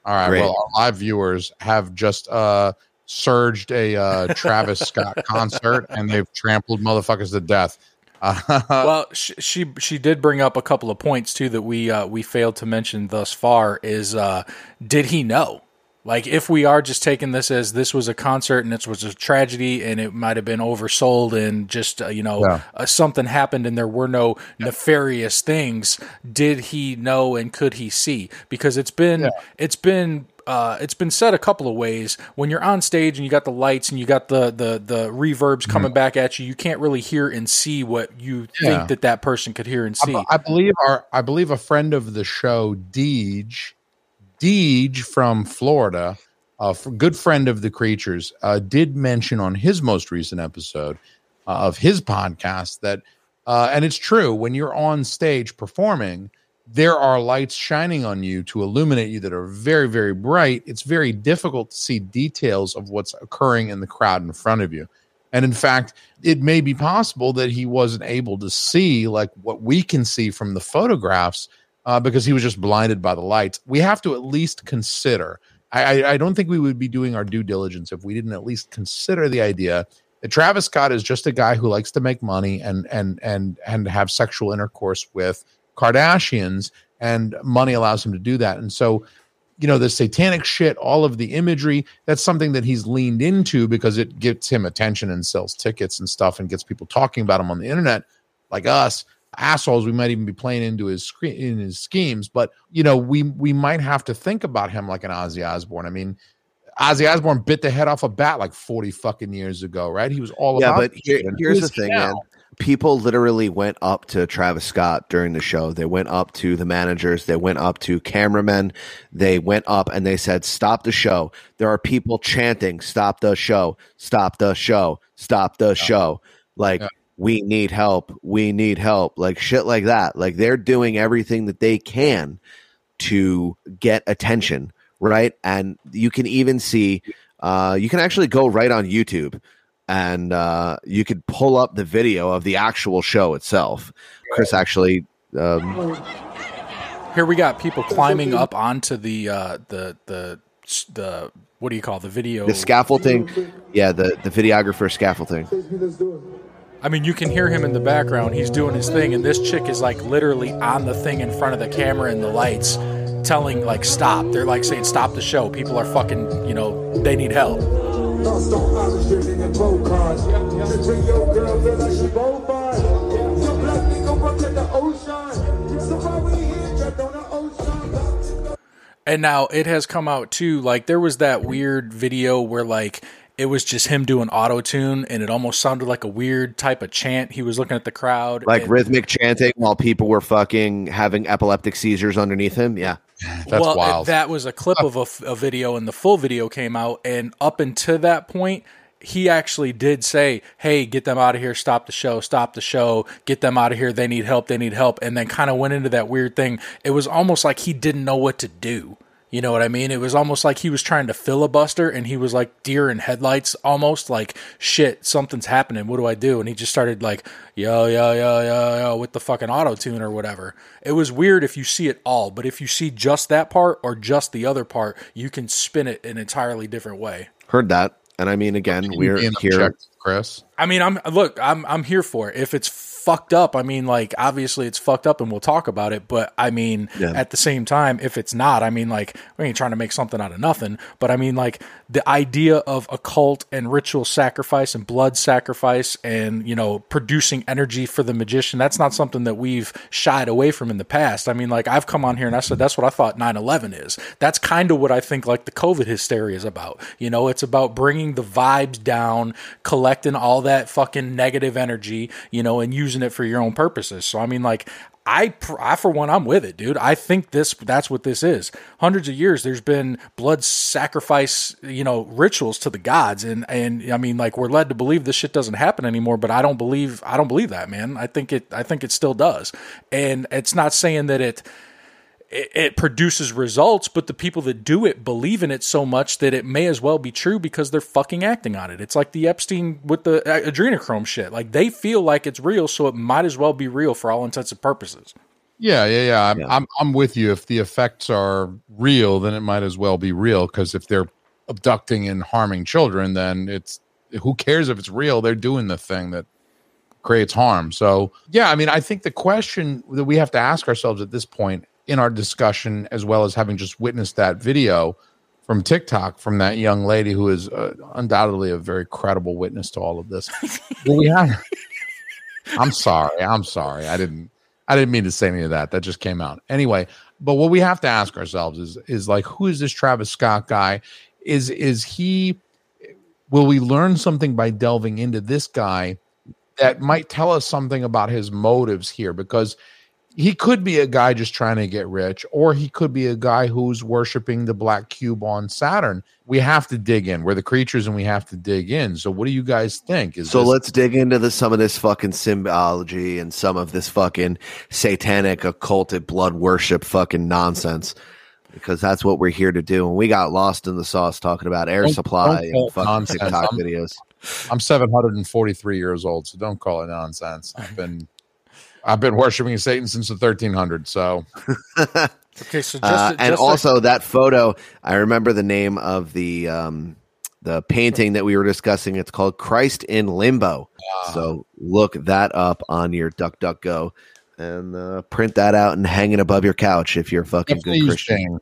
All right. Great. Well, our live viewers have just uh surged a uh Travis Scott concert and they've trampled motherfuckers to death. Uh, well, she, she she did bring up a couple of points too that we uh, we failed to mention thus far. Is uh, did he know? Like, if we are just taking this as this was a concert and this was a tragedy and it might have been oversold and just uh, you know Yeah. uh, something happened and there were no nefarious things, did he know and could he see? Because it's been it's been uh, it's been said a couple of ways. When you're on stage and you got the lights and you got the the the reverbs coming back at you, you can't really hear and see what you Yeah. think that that person could hear and see. I believe our I believe a friend of the show, Deej, Deej from Florida, a good friend of the creatures, uh, did mention on his most recent episode uh, of his podcast that, uh, and it's true, when you're on stage performing, there are lights shining on you to illuminate you that are very, very bright. It's very difficult to see details of what's occurring in the crowd in front of you. And in fact, it may be possible that he wasn't able to see like what we can see from the photographs uh, because he was just blinded by the lights. We have to at least consider. I, I, I don't think we would be doing our due diligence if we didn't at least consider the idea that Travis Scott is just a guy who likes to make money and and and and have sexual intercourse with Kardashians, and money allows him to do that. And so, you know, the satanic shit, all of the imagery, that's something that he's leaned into because it gets him attention and sells tickets and stuff and gets people talking about him on the internet, like us assholes we might even be playing into his screen in his schemes but you know we we might have to think about him like an ozzy osbourne i mean ozzy osbourne bit the head off a bat like 40 fucking years ago right he was all yeah, about but here, here's the thing, now? man. People literally went up to Travis Scott during the show. They went up to the managers. They went up to cameramen. They went up and they said, "Stop the show." There are people chanting, "Stop the show! Stop the show! Stop the show!" Like Yeah. we need help. We need help. Like shit like that. Like they're doing everything that they can to get attention, right? And you can even see, uh, you can actually go right on YouTube and uh, you could pull up the video of the actual show itself. Chris actually, um, Here we got people climbing up onto the uh, the the the what do you call the video? the scaffolding, yeah, the the videographer scaffolding. I mean, you can hear him in the background. He's doing his thing, and this chick is like literally on the thing in front of the camera and the lights, telling like stop. They're like saying stop the show. People are fucking, you know, they need help. Lost on Irish drinking and gold cards. Just bring your girl, feel like she bonfire. Some black nigga work at the ocean. So why we here trapped on the ocean? And now it has come out too. Like there was that weird video where like it was just him doing auto tune, and it almost sounded like a weird type of chant. He was looking at the crowd, Like and- rhythmic chanting while people were fucking having epileptic seizures underneath him. Yeah. *laughs* That's well, wild. That was a clip of a video, and the full video came out. And up until that point, he actually did say, "Hey, get them out of here! Stop the show! Stop the show! Get them out of here! They need help! They need help!" And then kind of went into that weird thing. It was almost like he didn't know what to do. You know what I mean? It was almost like he was trying to filibuster, and he was like deer in headlights, almost like shit. Something's happening. What do I do? And he just started like yo yo yo yo yo with the fucking auto tune or whatever. It was weird if you see it all, but if you see just that part or just the other part, you can spin it an entirely different way. Heard that. And I mean, again, we're Being here. Chris. I mean, I'm look, I'm I'm here for it. If it's fucked up, I mean, like obviously it's fucked up, and we'll talk about it. But I mean, Yeah. at the same time, if it's not, I mean, like we ain't trying to make something out of nothing. But I mean, like the idea of occult and ritual sacrifice and blood sacrifice, and you know, producing energy for the magician. That's not something that we've shied away from in the past. I mean, like I've come on here and I said that's what I thought 9/11 is. That's kind of what I think like the COVID hysteria is about. You know, it's about bringing the vibes down, collecting all that fucking negative energy, you know, and using it for your own purposes. So I mean, like. I, I, for one, I'm with it, dude. I think this, that's what this is. Hundreds of years, there's been blood sacrifice, you know, rituals to the gods. And, and I mean, like, we're led to believe this shit doesn't happen anymore, but I don't believe, I don't believe that, man. I think it, I think it still does. And it's not saying that it, it, it produces results, but the people that do it believe in it so much that it may as well be true because they're fucking acting on it. It's like the Epstein with the uh, adrenochrome shit. Like they feel like it's real, so it might as well be real for all intents and purposes. Yeah, yeah, yeah. I'm, Yeah. I'm, I'm with you. If the effects are real, then it might as well be real. Because if they're abducting and harming children, then it's who cares if it's real? They're doing the thing that creates harm. So, yeah, I mean, I think the question that we have to ask ourselves at this point in our discussion, as well as having just witnessed that video from TikTok from that young lady who is uh, undoubtedly a very credible witness to all of this. *laughs* well, we have. I'm sorry. I'm sorry. I didn't. I didn't mean to say any of that. That just came out anyway. But what we have to ask ourselves is is like, who is this Travis Scott guy? Is is he? Will we learn something by delving into this guy that might tell us something about his motives here? Because he could be a guy just trying to get rich, or he could be a guy who's worshiping the black cube on Saturn. We have to dig in. We're the creatures, and we have to dig in. So, what do you guys think? Is So this- let's dig into the, some of this fucking symbology and some of this fucking satanic, occulted blood worship fucking nonsense. Because that's what we're here to do. And we got lost in the sauce talking about air Don't- supply don't and fucking nonsense. TikTok I'm- videos. I'm 743 years old, so don't call it nonsense. I've been I've been worshiping Satan since the 1300s. So *laughs* Okay, so just, Uh, and a- also that photo, I remember the name of the um, the painting that we were discussing. It's called Christ in Limbo. So look that up on your DuckDuckGo and uh, print that out and hang it above your couch if you're a fucking good Christian. Bing.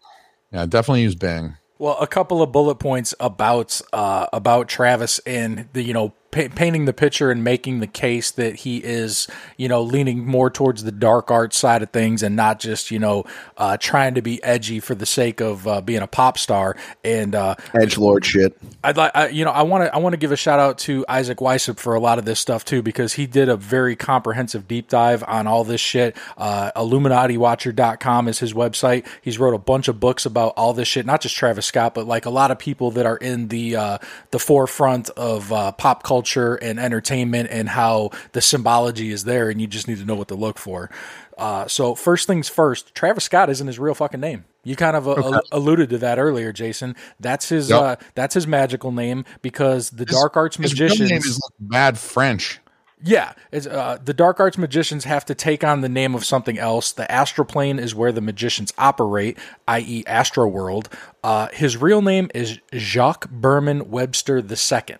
Yeah, definitely use Bing. Well, a couple of bullet points about uh, about Travis and the you know pa- painting the picture and making the case that he is you know leaning more towards the dark art side of things and not just you know uh, trying to be edgy for the sake of uh, being a pop star. And uh, Edge Lord shit. I'd like, I, you know, I want to, I want to give a shout out to Isaac Weishaupt for a lot of this stuff too, because he did a very comprehensive deep dive on all this shit. Uh, IlluminatiWatcher.com is his website. He's wrote a bunch of books about all this shit, not just Travis Scott, but like a lot of people that are in the, uh, the forefront of, uh, pop culture and entertainment and how the symbology is there. And you just need to know what to look for. Uh, so first things first, Travis Scott isn't his real fucking name. You kind of uh, al- alluded to that earlier, Jason. That's his Yep. uh, that's his magical name because the His- dark arts His real name is like bad French. Yeah, uh, the dark arts magicians have to take on the name of something else. The astral plane is where the magicians operate, i.e., Astro World. Uh, his real name is Jacques Bermon Webster II.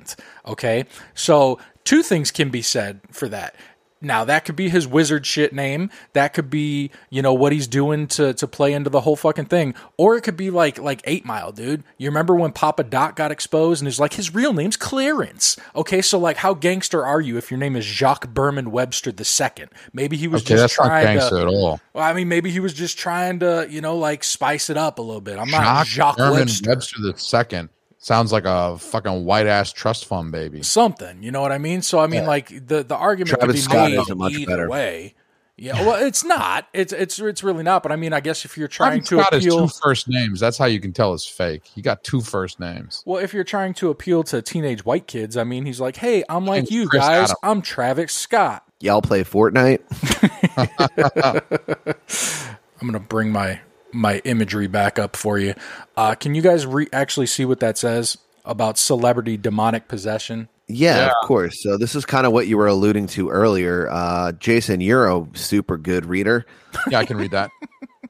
Okay, so two things can be said for that. Now that could be his wizard shit name. That could be you know what he's doing to to play into the whole fucking thing, or it could be like like Eight Mile, dude. You remember when Papa Doc got exposed and he's like his real name's Clarence. Okay, so like how gangster are you if your name is Jacques Bermon Webster II? Maybe he was Okay, just that's not trying gangster to. at all. Well, I mean, maybe he was just trying to you know like spice it up a little bit. I'm not Jacques Jacques Herman Webster. Webster the second sounds like a fucking white ass trust fund baby. something. You know what I mean? So I mean, like the the argument Travis could Scott be made isn't much either better. way. Yeah, well, it's not. It's it's it's really not. But I mean, I guess if you're trying to Travis to Scott has appeal, two first names. That's how you can tell it's fake. He got two first names. well, if you're trying to appeal to teenage white kids, I mean, he's like, hey, I'm like name's you Chris guys. Adam. I'm Travis Scott. Y'all play Fortnite? *laughs* *laughs* I'm gonna bring my my imagery back up for you. Uh, can you guys re- actually see what that says about celebrity demonic possession? Yeah, Yeah. of course. So this is kind of what you were alluding to earlier. Uh, Jason, you're a super good reader. Yeah, I can read that.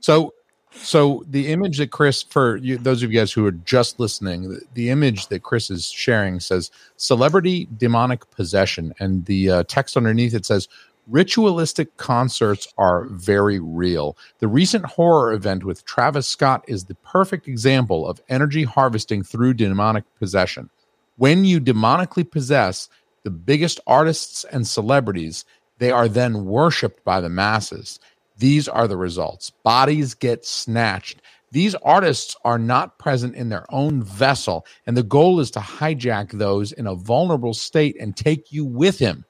So, so the image that Chris, for you, those of you guys who are just listening, the, the image that Chris is sharing says "celebrity demonic possession," and the uh, text underneath it says "ritualistic concerts are very real." The recent horror event with Travis Scott is the perfect example of energy harvesting through demonic possession. When you demonically possess the biggest artists and celebrities, they are then worshipped by the masses. These are the results. Bodies get snatched. These artists are not present in their own vessel, and the goal is to hijack those in a vulnerable state and take you with him.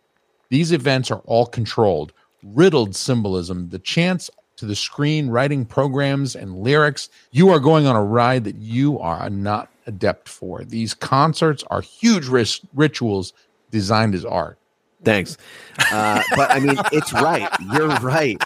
These events are all controlled, riddled symbolism, the chance to the screen, writing programs, and lyrics. You are going on a ride that you are not adept for. These concerts are huge ris- rituals designed as art. Thanks. Uh, but I mean, it's right. You're right.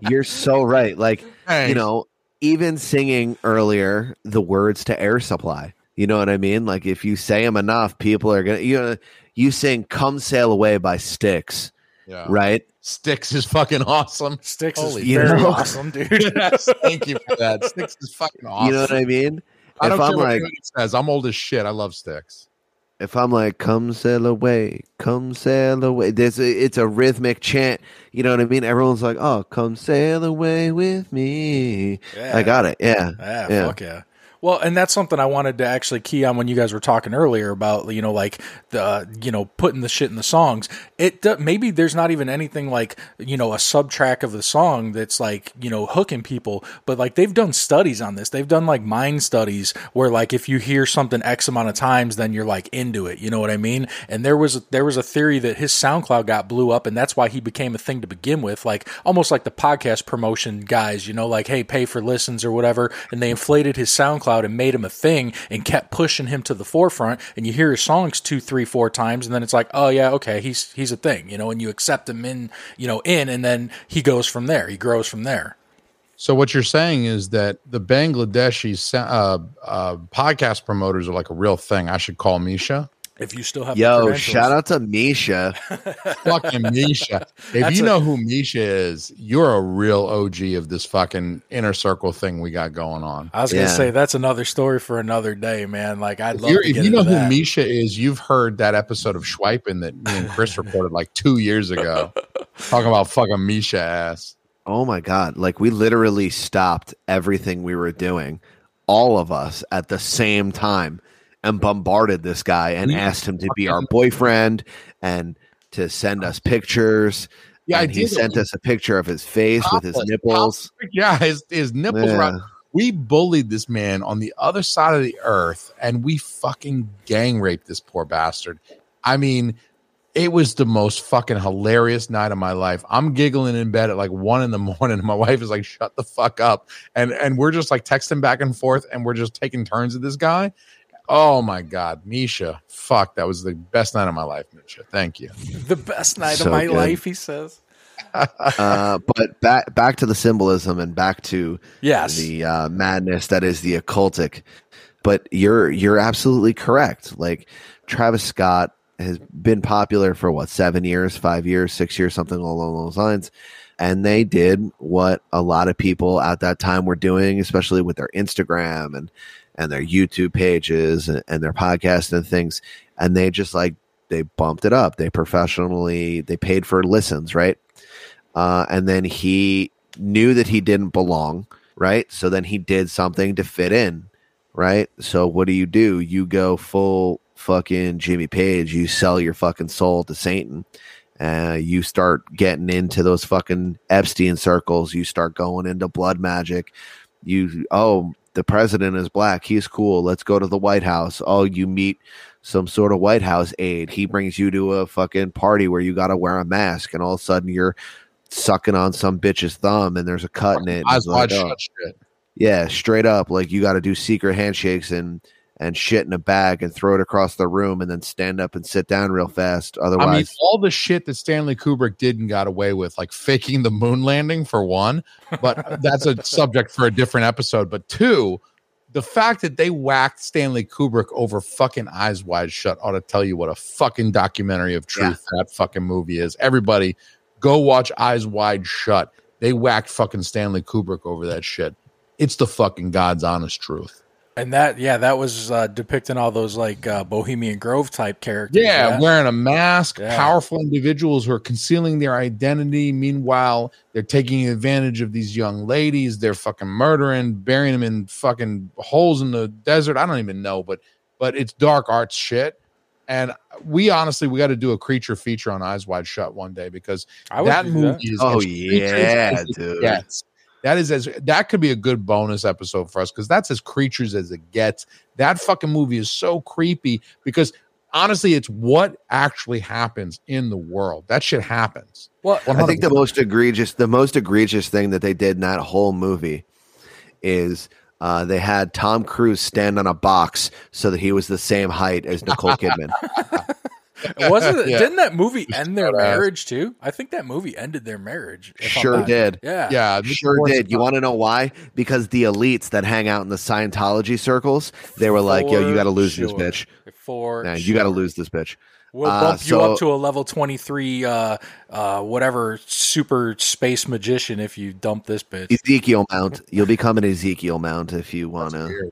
You're so right. Like, you know, even singing earlier the words to air supply. You know what I mean? Like, if you say them enough, people are going to, you know, you saying Come Sail Away by Styx, Yeah. right? Styx is fucking awesome. Styx Holy is you very know. awesome, dude. *laughs* yes, thank you for that. Styx is fucking awesome. *laughs* You know what I mean? I don't if I'm care what like, anybody says. I'm old as shit. I love Styx. if I'm like, come sail away, come sail away. There's a, it's a rhythmic chant. You know what I mean? Everyone's like, oh, come sail away with me. Yeah. I got it. Yeah. Yeah, Yeah. fuck yeah. Well, and that's something I wanted to actually key on when you guys were talking earlier about you know like the you know putting the shit in the songs. It maybe there's not even anything like you know a subtrack of the song that's like you know hooking people, but like they've done studies on this. They've done like mind studies where like if you hear something X amount of times, then you're like into it. You know what I mean? And there was there was a theory that his SoundCloud got blew up, and that's why he became a thing to begin with, like almost like the podcast promotion guys. You know, like hey, pay for listens or whatever, and they inflated his SoundCloud and made him a thing and kept pushing him to the forefront. And you hear his songs two, three, four times, and then it's like, oh yeah, okay, he's he's a thing, you know, and you accept him in, you know, in, and then he goes from there. He grows from there. So what you're saying is that the Bangladeshi uh, uh, podcast promoters are like a real thing. I should call Misha. If you still have Yo, credentials. shout out to Misha. *laughs* fucking Misha. If That's you a- know who Misha is, you're a real OG of this fucking inner circle thing we got going on. I was gonna Yeah. say that's another story for another day, man. Like I'd If, love you're- to if you know into who that. Misha is, you've heard that episode of Schweipen that me and Chris *laughs* recorded like two years ago, *laughs* talking about fucking Misha ass. Oh my god! Like we literally stopped everything we were doing, all of us at the same time, and bombarded this guy and We asked him to be our boyfriend and to send us pictures. Yeah, and he sent us a picture of his face with his Topless, nipples. Yeah, his his nipples. Yeah. We bullied this man on the other side of the earth, and we fucking gang raped this poor bastard. I mean, it was the most fucking hilarious night of my life. I'm giggling in bed at like one in the *laughs* morning. And my wife is like, "Shut the fuck up!" And and we're just like texting back and forth, and we're just taking turns at this guy. Oh my god, Misha! Fuck, that was the best night of my life, Misha. Thank you. the best night So of my good. life, he says. *laughs* uh, but back back to the symbolism and back to Yes. the uh, madness that is the occultic. But you're you're absolutely correct. Like Travis Scott has been popular for what seven years, five years, six years, something along those lines. And they did what a lot of people at that time were doing, especially with their Instagram and and their YouTube pages and, and their podcast and things. And they just like they bumped it up. They professionally they paid for listens, right? Uh, and then he knew that he didn't belong, right? So then he did something to fit in, right? So what do you do? You go full fucking Jimmy Page. You sell your fucking soul to Satan. Uh, you start getting into those fucking Epstein circles. You start going into blood magic. You oh, the president is black. He's cool. Let's go to the White House. Oh, you meet some sort of White House aide. He brings you to a fucking party where you got to wear a mask, and all of a sudden you're sucking on some bitch's thumb, and there's a cut in it. Eyes it's like, wide oh. shut, shit. Yeah, straight up. Like you got to do secret handshakes and and shit in a bag and throw it across the room, and then stand up and sit down real fast. Otherwise, I mean, all the shit that Stanley Kubrick did and got away with, like faking the moon landing for one, but *laughs* that's a subject for a different episode. But two, the fact that they whacked Stanley Kubrick over fucking Eyes Wide Shut ought to tell you what a fucking documentary of truth that fucking movie is. Everybody, go watch Eyes Wide Shut. They whacked fucking Stanley Kubrick over that shit. It's the fucking God's honest truth. And that, yeah, that was uh, depicting all those like uh, Bohemian Grove type characters. Yeah, wearing a mask, Yeah. powerful individuals who are concealing their identity. Meanwhile, they're taking advantage of these young ladies. They're fucking murdering, burying them in fucking holes in the desert. I don't even know, but but it's dark arts shit. And we honestly, we got to do a creature feature on Eyes Wide Shut one day because I would that movie that. is Oh, yeah, dude. gets. That is as that could be a good bonus episode for us because that's as creatures as it gets. That fucking movie is so creepy because honestly, it's what actually happens in the world. That shit happens. Well, I think the most egregious, the most egregious thing that they did in that whole movie is uh, they had Tom Cruise stand on a box so that he was the same height as Nicole Kidman. *laughs* *laughs* wasn't it? Yeah. Didn't that movie end their badass. marriage too? I think that movie ended their marriage. Sure did. Yeah. Yeah, Sure was- did. You want to know why? Because the elites that hang out in the Scientology circles, they were like, "Yo, you got to lose this bitch. For Nah, you got to lose this bitch." We'll Uh, bump you so- up to a level 23, uh, uh, whatever super space magician if you dump this bitch. Ezekiel Mount. You'll become an Ezekiel Mount if you want to.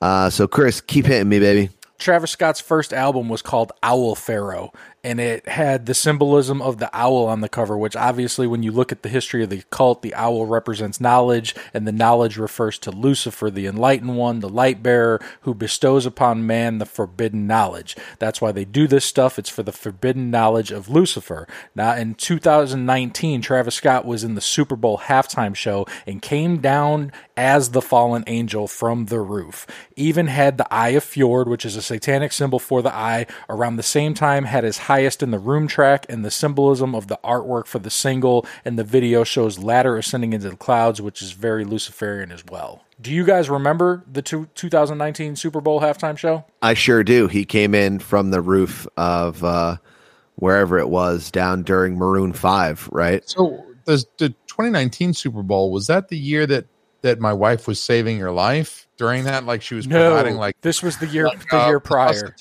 Uh, so, Chris, keep hitting me, baby. Travis Scott's first album was called Owl Pharaoh, and it had the symbolism of the owl on the cover, which obviously, when you look at the history of the cult, the owl represents knowledge, and the knowledge refers to Lucifer, the enlightened one, the light bearer, who bestows upon man the forbidden knowledge. That's why they do this stuff. It's for the forbidden knowledge of Lucifer. Now, in 2019, Travis Scott was in the Super Bowl halftime show and came down as the fallen angel from the roof. Even had the Eye of Fjord, which is a satanic symbol for the eye, around the same time had his highest in the room track, and the symbolism of the artwork for the single and the video shows ladder ascending into the clouds, which is very Luciferian as well. Do you guys remember the two, 2019 Super Bowl halftime show? I sure do. He came in from the roof of uh, wherever it was down during Maroon Five, right? So the the 2019 Super Bowl was that the year that that my wife was saving your life during that? Like she was providing like this was the year *laughs* like, the uh, year prior.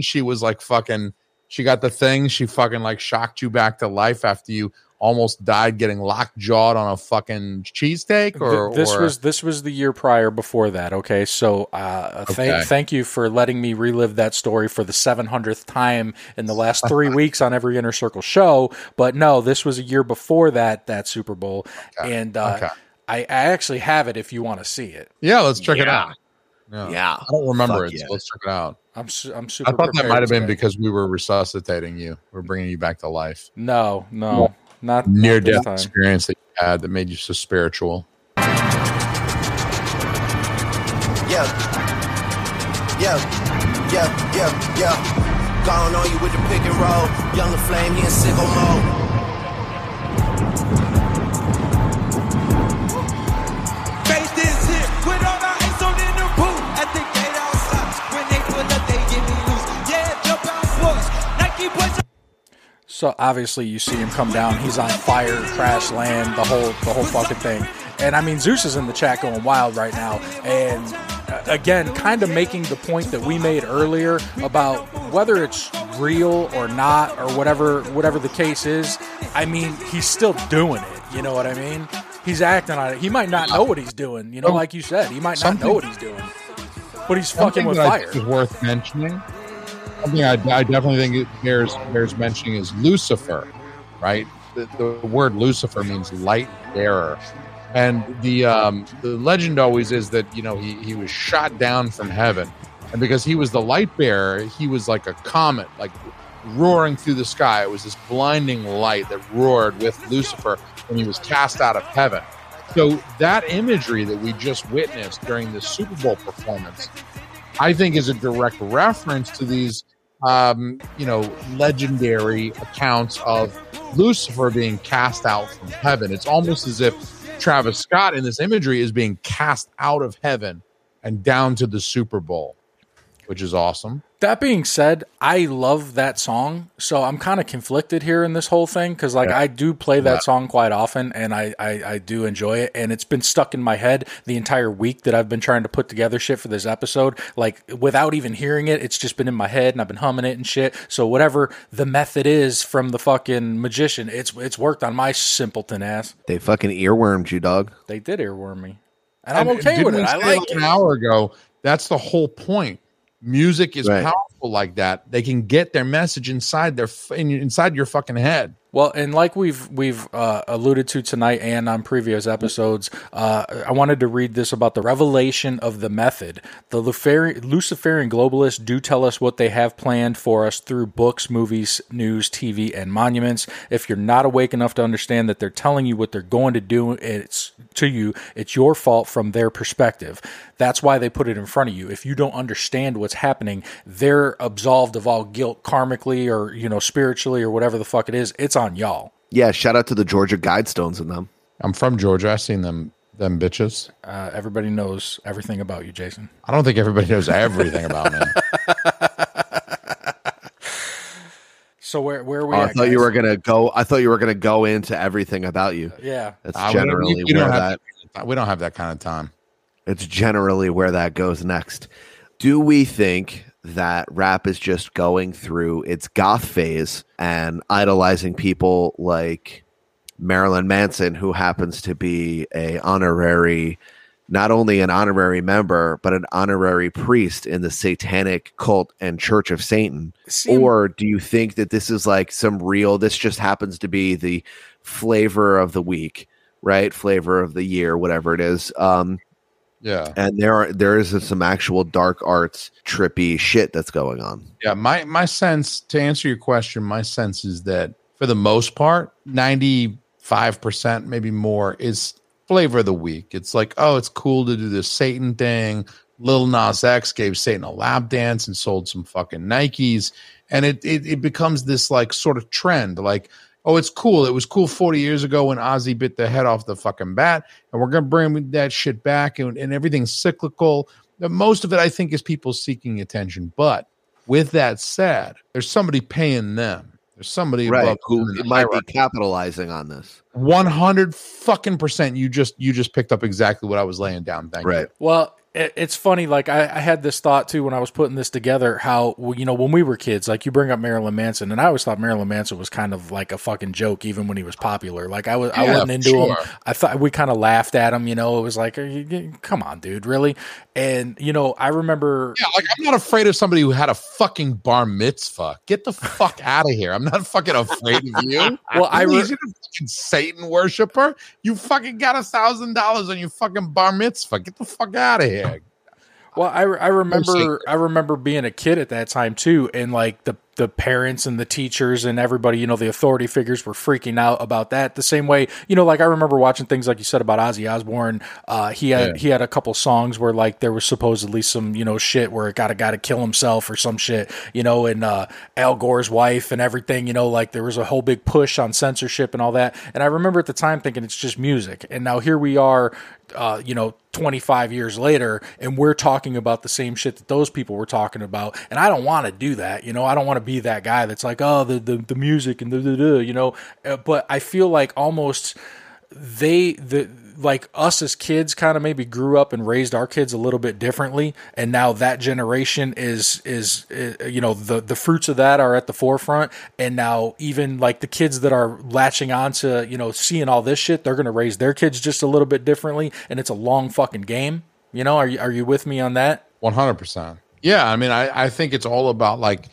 She was like fucking. She got the thing. She fucking like shocked you back to life after you almost died getting locked jawed on a fucking cheesesteak. Or Th- this or, was this was the year prior before that. Okay, so uh, thank Okay. thank you for letting me relive that story for the seven hundredth time in the last three *laughs* weeks on every Inner Circle show. But no, this was a year before that that Super Bowl, and uh, Okay. I, I actually have it if you want to see it. yeah. Let's check it out. Yeah. Yeah. I don't remember Fuck it. yeah. So let's check it out. I'm su- I'm super. I thought that might have been because we were resuscitating you. We're bringing you back to life. no, no, not Near not death time. experience that you had that made you so spiritual. Yeah. Yeah. Yeah. Yeah. Yeah. Gone on you with the pick and roll. Young flame, he in sicko mode. So obviously you see him come down. He's on fire, crash land, the whole the whole fucking thing. And I mean Zeus is in the chat going wild right now. And uh, again, kind of making the point that we made earlier about whether it's real or not or whatever whatever the case is. I mean, he's still doing it. You know what I mean? He's acting on it. He might not know what he's doing. You know, like you said, he might not know what he's doing. But he's fucking with fire. is worth mentioning. Something I, I definitely think it bears bears mentioning is Lucifer, right? The, the word Lucifer means light bearer, and the um, the legend always is that you know he he was shot down from heaven, and because he was the light bearer, he was like a comet, like roaring through the sky. It was this blinding light that roared with Lucifer when he was cast out of heaven. So that imagery that we just witnessed during the Super Bowl performance, I think, is a direct reference to these, um, you know, legendary accounts of Lucifer being cast out from heaven. It's almost as if Travis Scott in this imagery is being cast out of heaven and down to the Super Bowl, which is awesome. That being said, I love that song, so I'm kind of conflicted here in this whole thing because, like, Yeah. I do play that Yeah. song quite often, and I, I I do enjoy it, and it's been stuck in my head the entire week that I've been trying to put together shit for this episode. Like, without even hearing it, it's just been in my head, and I've been humming it and shit. So whatever the method is from the fucking magician, it's it's worked on my simpleton ass. They fucking earwormed you, dog. They did earworm me, and I'm okay with it. I say like an hour ago. That's the whole point. Music is Right. powerful like that. They can get their message inside their in, inside your fucking head. Well, and like we've we've uh, alluded to tonight and on previous episodes, uh, I wanted to read this about the revelation of the method. The Luciferian, Luciferian globalists do tell us what they have planned for us through books, movies, news, TV, and monuments. If you're not awake enough to understand that they're telling you what they're going to do, it's to you. It's your fault from their perspective. That's why they put it in front of you. If you don't understand what's happening, they're absolved of all guilt karmically or you know spiritually or whatever the fuck it is. It's on y'all. Yeah, shout out to the Georgia Guidestones and them. I'm from Georgia. I've seen them them bitches. Uh, everybody knows everything about you, Jason. I don't think everybody knows everything about me. *laughs* So where where are we? Oh, at, I thought you were gonna go. I thought you were gonna go into everything about you. Yeah. That's Uh, generally we- we where don't that. have we don't have that kind of time. It's generally where that goes next. Do we think that rap is just going through its goth phase and idolizing people like Marilyn Manson, who happens to be a honorary not only an honorary member, but an honorary priest in the satanic cult and Church of Satan? Or do you think that this is like some real, this just happens to be the flavor of the week, right? Flavor of the year, whatever it is. Um, Yeah. and there are, there is some actual dark arts trippy shit that's going on. Yeah, my my sense to answer your question, my sense is that for the most part, ninety five percent, maybe more, is flavor of the week. It's like, oh, it's cool to do this Satan thing. Lil Nas X gave Satan a lap dance and sold some fucking Nikes, and it it, it becomes this like sort of trend, like. Oh, it's cool. It was cool 40 years ago when Ozzy bit the head off the fucking bat, and we're gonna bring that shit back, and, and everything's cyclical. The- Most of it, I think, is people seeking attention. But with that said, there's somebody paying them. There's somebody Right. above Who the might be capitalizing on this. 100 fucking percent. You just you just picked up exactly what I was laying down. Thank Right. you. Well, it, it's funny. Like I, I had this thought too when I was putting this together. How you know when we were kids, like you bring up Marilyn Manson, and I always thought Marilyn Manson was kind of like a fucking joke, even when he was popular. Like I was, I wasn't into sure. him. I thought we kind of laughed at him. You know, it was like, "Are you- come on, dude, really? And you know, I remember. Yeah, like I'm not afraid of somebody who had a fucking bar mitzvah. Get the fuck *laughs* out of here. I'm not fucking afraid of you. Well, I re- a fucking Satan worshiper. You fucking got a thousand dollars on your fucking bar mitzvah. Get the fuck out of here. Well, I, I remember. I remember being a kid at that time too, and like the the parents and the teachers and everybody, you know, the authority figures were freaking out about that. The same way, you know, like I remember watching things like you said about Ozzy Osbourne. Uh, he had Yeah. he had a couple songs where like there was supposedly some you know shit where it got a guy to kill himself or some shit, you know, and uh, Al Gore's wife and everything, you know, like there was a whole big push on censorship and all that. And I remember at the time thinking it's just music, and now here we are, uh, you know, 25 years later, and we're talking about the same shit that those people were talking about. And I don't want to do that, you know. I don't want to be that guy that's like, oh, the the, the music and the, the, the you know. Uh, but I feel like almost they the like us as kids kind of maybe grew up and raised our kids a little bit differently and now that generation is is uh, you know the the fruits of that are at the forefront and now even like the kids that are latching on to you know seeing all this shit they're going to raise their kids just a little bit differently and it's a long fucking game you know are you are you with me on that One hundred percent. Yeah, I mean, I, I think it's all about like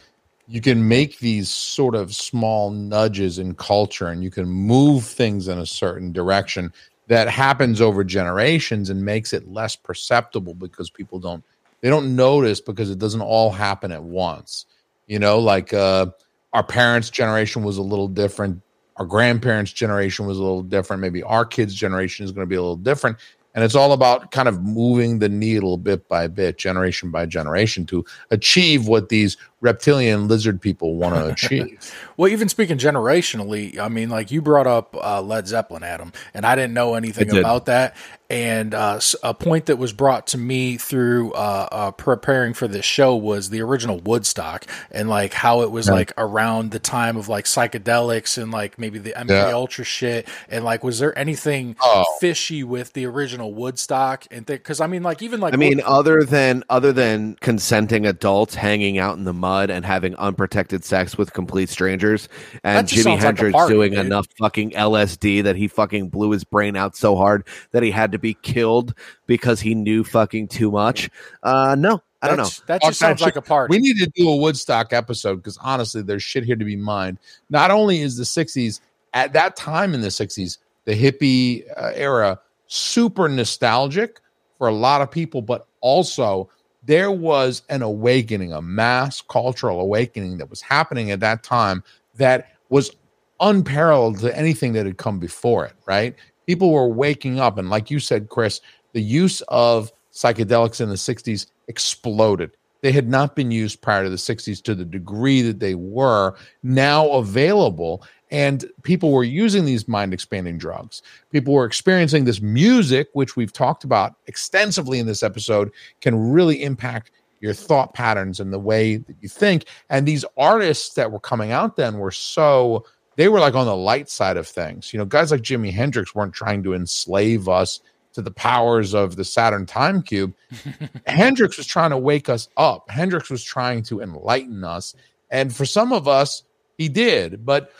you can make these sort of small nudges in culture, and you can move things in a certain direction that happens over generations and makes it less perceptible because people don't they don't notice because it doesn't all happen at once. You know, like uh, our parents' generation was a little different. Our grandparents' generation was a little different. Maybe our kids' generation is going to be a little different. And it's all about kind of moving the needle bit by bit, generation by generation, to achieve what these reptilian lizard people want to *laughs* achieve. well even speaking generationally i mean like you brought up uh, led zeppelin adam and i didn't know anything about that and uh, s- a point that was brought to me through uh, uh, preparing for this show was the original woodstock and like how it was like around the time of like psychedelics and like maybe the mk Yeah. ultra shit and like was there anything Oh. fishy with the original woodstock and because i mean like even like I mean, Wood- other than other than consenting adults hanging out in the mud and having unprotected sex with complete strangers, and just Jimi sounds like Hendrix doing dude. enough fucking LSD that he fucking blew his brain out so hard that he had to be killed because he knew fucking too much. Uh, no, I don't know. that Fuck just sounds that like a party We need to do a Woodstock episode because honestly, there's shit here to be mined. Not only is the 60s, at that time in the 60s, the hippie uh, era, super nostalgic for a lot of people, but also there was an awakening, a mass cultural awakening that was happening at that time that was unparalleled to anything that had come before it, right? People were waking up. And like you said, Chris, the use of psychedelics in the 60s exploded. They had not been used prior to the 60s to the degree that they were now available. And people were using these mind expanding drugs. People were experiencing this music, which we've talked about extensively in this episode, can really impact your thought patterns and the way that you think. And these artists that were coming out then were so, they were like on the light side of things. You know, guys like Jimi Hendrix weren't trying to enslave us to the powers of the Saturn time cube. *laughs* Hendrix was trying to wake us up. Hendrix was trying to enlighten us. And for some of us, he did. But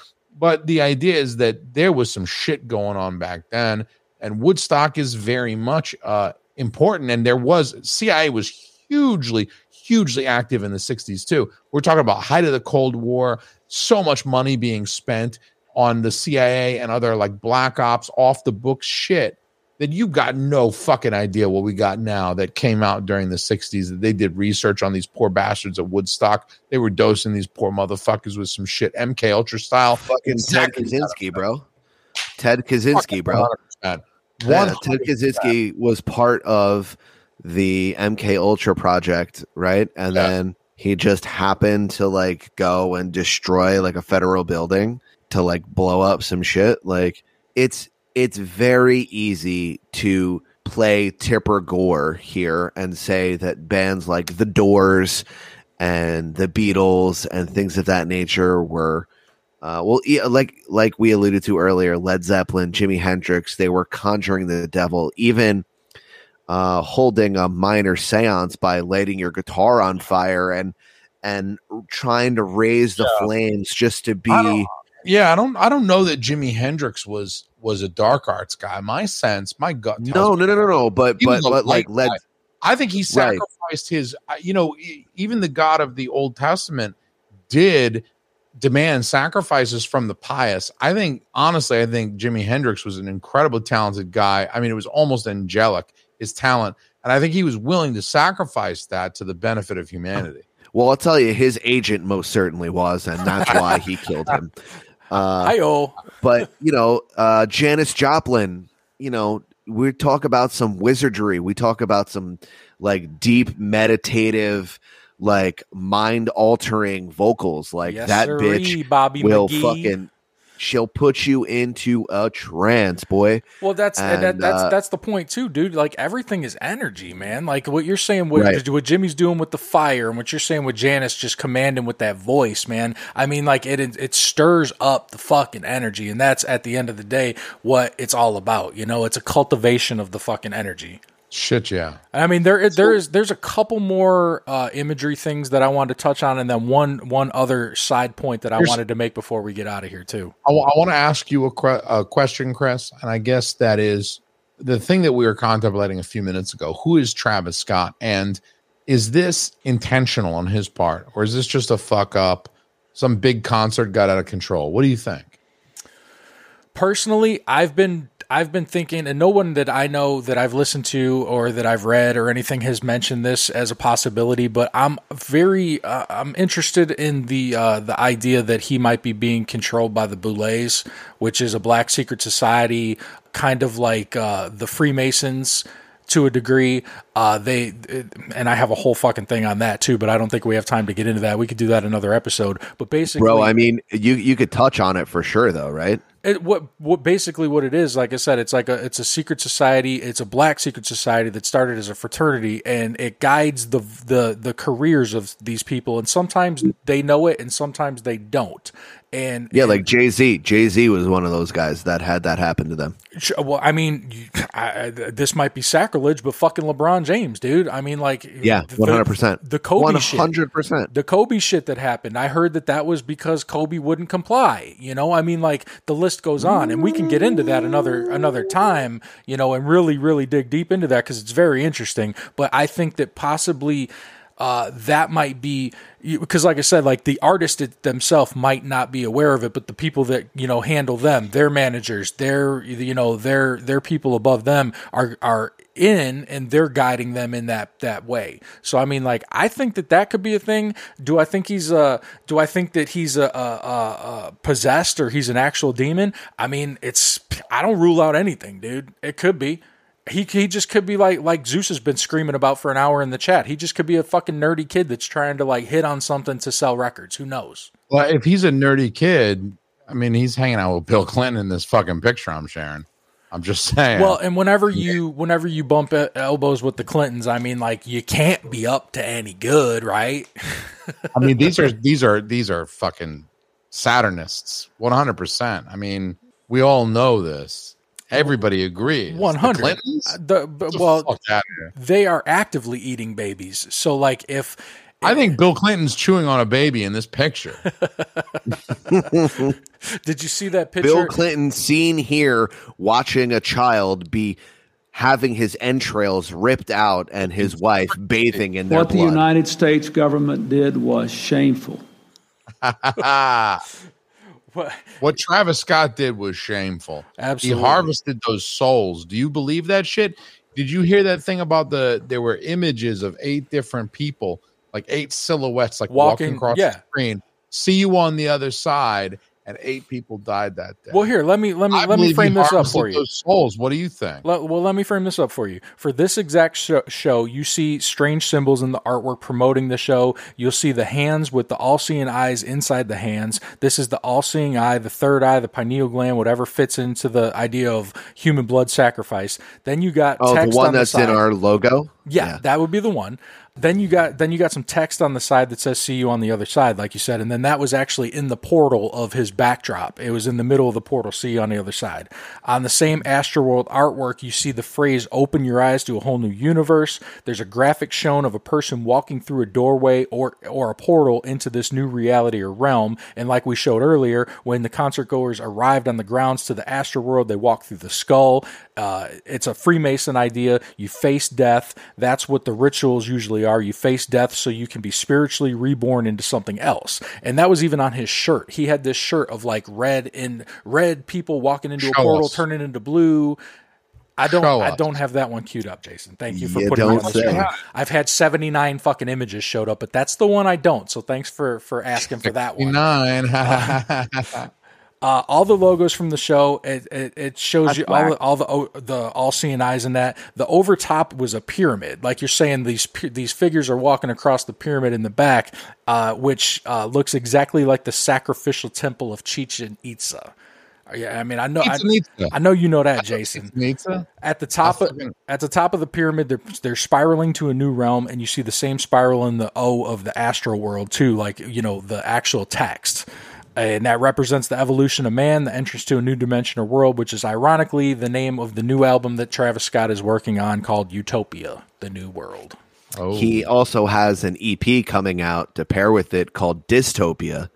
but the idea is that there was some shit going on back then. And Woodstock is very much uh important. And there was CIA was hugely, hugely active in the 60s too. We're talking about height of the Cold War, so much money being spent on the CIA and other like black ops off the book shit that you've got no fucking idea what we got now that came out during the 60s that they did research on these poor bastards at Woodstock. They were dosing these poor motherfuckers with some shit MK Ultra style. Fucking. Ted Kaczynski, bro. Ted Kaczynski, bro. 100%. Yeah, Ted 100%. Kaczynski was part of the MK Ultra project, right? And Yeah. then he just happened to like go and destroy like a federal building to like blow up some shit. Like it's it's very easy to play Tipper Gore here and say that bands like The Doors and the Beatles and things of that nature were uh, well, like like we alluded to earlier, Led Zeppelin, Jimi Hendrix, they were conjuring the devil, even uh, holding a minor séance by lighting your guitar on fire and and trying to raise the flames just to be. Yeah, I don't I don't know that Jimi Hendrix was was a dark arts guy. My sense, my gut No, no, no, no, no. But but but like Led. I think he sacrificed his, uh, you know, even the God of the Old Testament did demand sacrifices from the pious. I think, honestly, I think Jimi Hendrix was an incredibly talented guy. I mean, it was almost angelic, his talent. And I think he was willing to sacrifice that to the benefit of humanity. well, I'll tell you, his agent most certainly was, and that's why he killed *laughs* him. Uh, Hi, oh. but you know, uh, Janis Joplin, you know, we talk about some wizardry. We talk about some like deep meditative, like mind altering vocals. Like Yes, that sirree, bitch Bobby will McGee. fucking. She'll put you into a trance, boy. Well, that's and that, that's uh, that's the point too, dude. Like everything is energy, man. Like what you're saying, what, Right. what Jimi's doing with the fire, and what you're saying with Janis just commanding with that voice, man. I mean, like it it it stirs up the fucking energy, and that's at the end of the day what it's all about. You know, it's a cultivation of the fucking energy. Shit, yeah. I mean, there there is there's a couple more uh, imagery things that I wanted to touch on, and then one one other side point that I Here's- wanted to make before we get out of here too. I want to ask you a, que- a question, Chris, and I guess that is the thing that we were contemplating a few minutes ago. Who is Travis Scott, and is this intentional on his part, or is this just a fuck up? Some big concert got out of control. What do you think? personally i've been i've been thinking and no one that i know that i've listened to or that i've read or anything has mentioned this as a possibility but i'm very uh, i'm interested in the uh, the idea that he might be being controlled by the boulets which is a black secret society kind of like uh, the freemasons to a degree. Uh, they and I have a whole fucking thing on that too, but I don't think we have time to get into that. We could do that another episode. But basically, Bro, I mean, you you could touch on it for sure, though, right? It, what what basically what it is, like I said, it's like a it's a secret society. It's a black secret society that started as a fraternity, and it guides the the the careers of these people. And sometimes they know it, and sometimes they don't. And Yeah, like Jay Z. Jay Z was one of those guys that had that happen to them. Well, I mean, I, I, this might be sacrilege, but fucking LeBron James, dude. I mean, like, Yeah, one hundred percent. The Kobe one shit, hundred percent. the Kobe shit that happened. I heard that that was because Kobe wouldn't comply. You know, I mean, like the list goes on, and we can get into that another another time. You know, and really, really dig deep into that because it's very interesting. But I think that possibly. Uh, that might be because, like I said, like the artist themselves might not be aware of it, but the people that you know handle them, their managers, their you know their their people above them are are in and they're guiding them in that that way. So I mean, like I think that that could be a thing. Do I think he's uh Do I think that he's a, a, a, a possessed or he's an actual demon? I mean, it's I don't rule out anything, dude. It could be. He, he just could be like like Zeus has been screaming about for an hour in the chat. He just could be a fucking nerdy kid that's trying to like hit on something to sell records. Who knows? Well, if he's a nerdy kid, I mean, he's hanging out with Bill Clinton in this fucking picture I'm sharing. I'm just saying. Well, and whenever you whenever you bump elbows with the Clintons, I mean, like you can't be up to any good, right? I mean, these are *laughs* these are these are fucking Saturnists, one hundred percent. I mean, we all know this. Everybody agrees. One uh, The hundred. The, the well, fuck they are actively eating babies. So, like, if I think Bill Clinton's chewing on a baby in this picture. *laughs* *laughs* did you see that picture? Bill Clinton seen here watching a child be having his entrails ripped out and his wife bathing in their What the. United States government did was shameful. *laughs* What? What Travis Scott did was shameful. Absolutely. He harvested those souls. Do you believe that shit? Did you hear that thing about the there were images of eight different people, like eight silhouettes, like walking, Walking- across yeah. the screen. See you on the other side, and eight people died that day. Well, here, let me let me I let me frame this up for you. Those souls. What do you think? Let- well, let me frame this up for you. For this exact show, show, you see strange symbols in the artwork promoting the show. You'll see the hands with the all-seeing eyes inside the hands. This is the all-seeing eye, the third eye, the pineal gland, whatever fits into the idea of human blood sacrifice. Then you got Oh, the one on that's the in our logo. Yeah, that would be the one. Then you got then you got some text on the side that says "See you on the other side," like you said, and then that was actually in the portal of his backdrop. It was in the middle of the portal. See you on the other side. On the same Astroworld artwork, you see the phrase "Open your eyes to a whole new universe." There's a graphic shown of a person walking through a doorway or or a portal into this new reality or realm. And like we showed earlier, when the concert goers arrived on the grounds to the Astroworld, they walked through the skull. Uh, it's a Freemason idea. You face death. That's what the rituals usually are. You face death so you can be spiritually reborn into something else. And that was even on his shirt. He had this shirt of like red and red people walking into a portal, us. turning into blue. I don't. Show I us. don't have that one queued up, Jason. Thank you for You putting me don't on the say. spot. I've had seventy nine fucking images showed up, but that's the one I don't. So thanks for for asking for that one. Nine. *laughs* Uh, all the logos from the show, it, it, it shows That's you all the, all the the all seeing eyes in that. The over top was a pyramid, like you're saying. These these figures are walking across the pyramid in the back, uh, which uh, looks exactly like the sacrificial temple of Chichen Itza. Uh, Yeah, I mean, I know, I, I know you know that, Jason. Nita? At the top, of, at the top of the pyramid, they're they're spiraling to a new realm, and you see the same spiral in the O of the Astroworld too, like you know the actual text, and that represents the evolution of man, the entrance to a new dimension or world, which is ironically the name of the new album that Travis Scott is working on called Utopia: The New World. Oh, He also has an EP coming out to pair with it called Dystopia.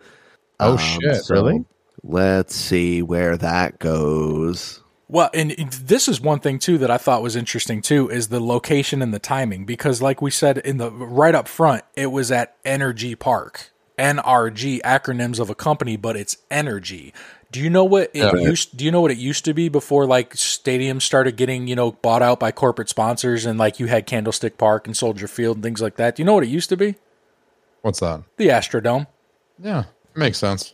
oh Um, shit! so really? Let's see where that goes. Well, and and this is one thing too that I thought was interesting too is the location and the timing because, like we said in the right up front, it was at Energy Park, NRG acronyms of a company, but it's Energy. Do you know what it Yeah. used? Do you know what it used to be before like stadiums started getting you know bought out by corporate sponsors and like you had Candlestick Park and Soldier Field and things like that? Do you know what it used to be? What's that? The Astrodome. Yeah, makes sense.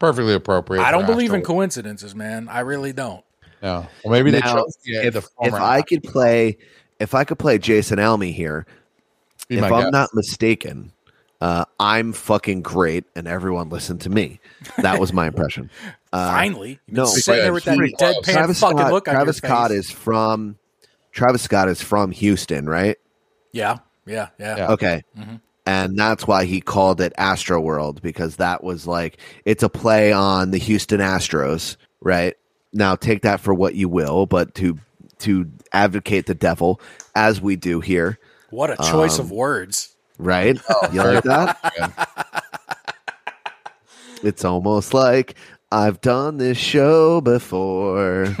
Perfectly appropriate. I don't for believe in coincidences, man. I really don't. Yeah. Well, maybe they Now, chose yeah, if, the if. I could play, if I could play Jason Almy here, Be if I'm guest. not mistaken, uh, I'm fucking great, and everyone listen to me. That was my *laughs* impression. Uh, Finally, you've been no, sitting there with that he- deadpan Travis fucking Scott, look on Travis Scott face. is from Travis Scott is from Houston, right? Yeah, yeah, yeah. Yeah. Okay. And that's why he called it Astro World because that was like it's a play on the Houston Astros, right? Now take that for what you will, but to to advocate the devil as we do here, What a choice Um, of words. Right? you like that? *laughs* It's almost like I've done this show before.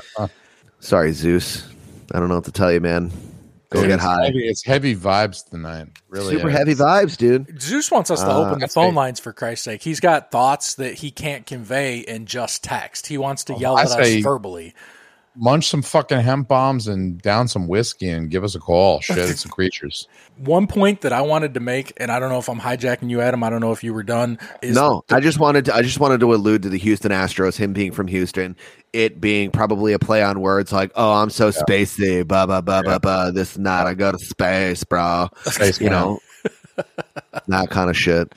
*laughs* Sorry, Zeus. I don't know what to tell you, man. Go Dude, get it's high. Heavy, it's heavy vibes tonight. Really, Super is. heavy vibes, dude. Zeus wants us to Uh, open the phone me. lines for Christ's sake. He's got thoughts that he can't convey in just text. He wants to yell I at us verbally. Munch some fucking hemp bombs and down some whiskey and give us a call. *laughs* Shit, it's the creatures. One point that I wanted to make, and I don't know if I'm hijacking you, Adam. I don't know if you were done. Is No, I just wanted to. I just wanted to allude to the Houston Astros, him being from Houston, it being probably a play on words like, "Oh, I'm so spacey, blah blah blah blah blah." This and that. I go to space, bro. Space You know, *laughs* that kind of shit.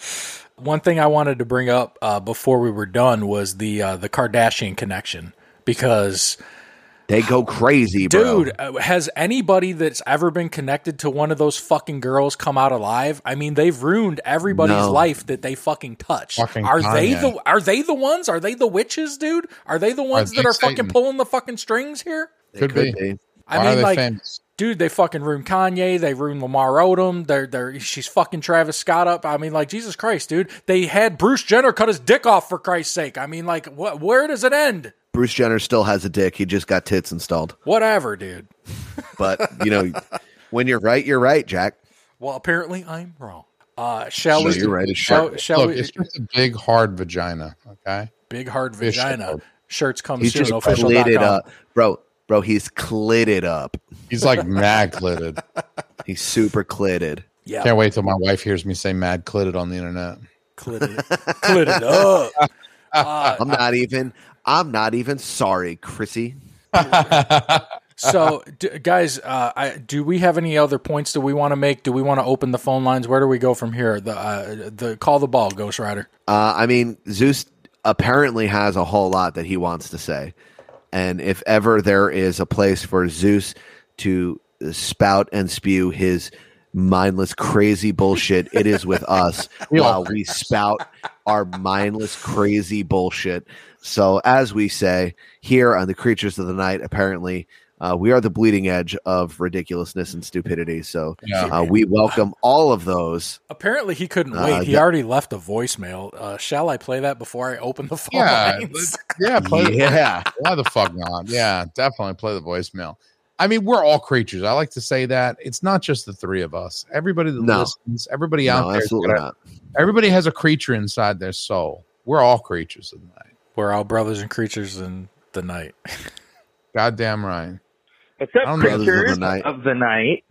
one thing I wanted to bring up uh, before we were done was the uh, the Kardashian connection because They go crazy, bro. Dude, uh, has anybody that's ever been connected to one of those fucking girls come out alive? I mean, they've ruined everybody's No. life that they fucking touch. Fucking are they the are they the ones? Are they the witches, dude? Are they the ones they that are Satan? fucking pulling the fucking strings here? They Could be. I Why are mean, they like, famous? dude, they fucking ruined Kanye. They ruined Lamar Odom. They're they're she's fucking Travis Scott up. I mean, like Jesus Christ, dude. They had Bruce Jenner cut his dick off for Christ's sake. I mean, like, what? Where does it end? Bruce Jenner still has a dick. He just got tits installed. Whatever, dude. But you know, when you're right, you're right, Jack. Well, apparently I'm wrong. Uh, shall No, we? you're right, it's Shall, shall Look, we? it's just a big hard vagina. Okay. Big hard Fish vagina. hard. Shirts come He's soon. just Official. clitted up, bro. Bro, he's clitted up. He's like mad clitted. *laughs* He's super clitted. Yeah, Can't wait till my wife hears me say mad clitted on the internet. clitted, clitted up. *laughs* Uh, I'm not even. I'm not even sorry, Chrissy. *laughs* so, d- guys, uh, I, do we have any other points that we want to make? Do we want to open the phone lines? Where do we go from here? The uh, the call the ball, Ghost Rider. Uh, I mean, Zeus apparently has a whole lot that he wants to say. And if ever there is a place for Zeus to spout and spew his mindless, crazy bullshit, it is with us *laughs* while we spout our mindless, crazy bullshit. So, as we say here on the Creatures of the Night, apparently. Uh, we are the bleeding edge of ridiculousness and stupidity. So Yeah. uh, we welcome all of those. Apparently, he couldn't Uh, wait. He that- already left a voicemail. Uh, shall I play that before I open the phone Yeah, lines? let's- yeah, play the- Yeah. *laughs* Why the fuck not? Yeah, definitely play the voicemail. I mean, we're all creatures. I like to say that it's not just the three of us. Everybody that No. listens, everybody out No, there, absolutely not. everybody has a creature inside their soul. We're all creatures in the night. We're all brothers and creatures in the night. *laughs* Goddamn right. What's up, don't know. Brothers of the creatures night. of the night?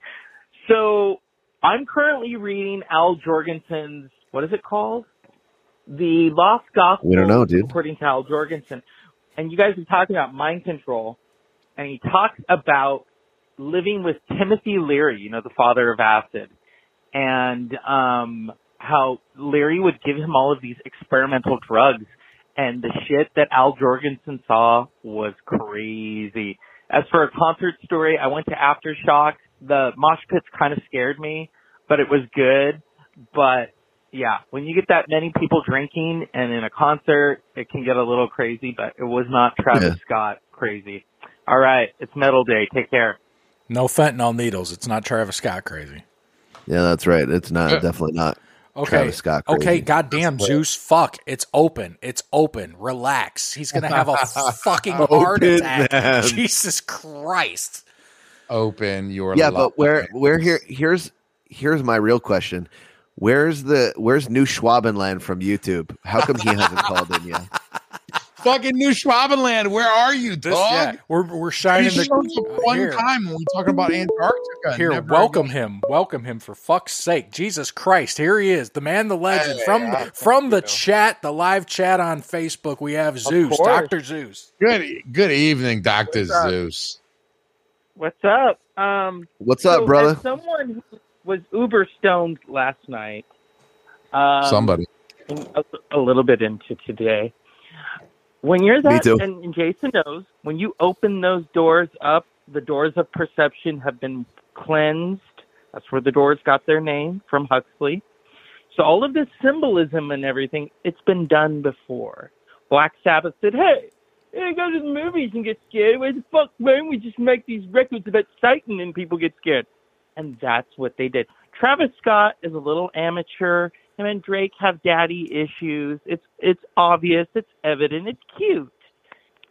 So I'm currently reading Al Jourgensen's what is it called? The Lost Gospel. We don't know, dude. According to Al Jorgensen, and you guys are talking about mind control, and he talks about living with Timothy Leary, you know, the father of acid, and um, how Leary would give him all of these experimental drugs, and the shit that Al Jourgensen saw was crazy. As for a concert story, I went to Aftershock. The mosh pits kind of scared me, but it was good. But yeah, when you get that many people drinking and in a concert, it can get a little crazy, but it was not Travis Yeah. Scott crazy. All right, it's Metal Day. Take care. No fentanyl needles. It's not Travis Scott crazy. Yeah, that's right. It's not definitely not. Okay. Travis Scott Okay, goddamn Zeus. Fuck. It's open. It's open. Relax. He's gonna have a *laughs* fucking *laughs* heart Open, attack. man. *laughs* Jesus Christ. Open your Yeah, but where where here here's here's my real question. Where's the where's New Schwabenland from YouTube? How come he hasn't called in yet? Fucking New Schwabenland? Where are you, This, dog? yeah, we're we're shining showed us the one here, time when we were talking about Antarctica. Here, Never welcome again. him. Welcome him for fuck's sake. Jesus Christ. Here he is. The man, the legend. Hey, from I- the, from the chat, the live chat on Facebook, we have Zeus. Dr. Zeus. Good, good evening, Doctor Zeus. What's up? Um, What's up, brother? Someone who was uber stoned last night. Um, Somebody. a, a little bit into today. When you're that, and, Jason knows, when you open those doors up, the doors of perception have been cleansed. That's where the doors got their name from Huxley. So all of this symbolism and everything, it's been done before. Black Sabbath said, "Hey, hey, go to the movies and get scared. Why the fuck, man? We just make these records about Satan and people get scared." And that's what they did. Travis Scott is a little amateur. Him and Drake have daddy issues. It's it's obvious. It's evident. It's cute.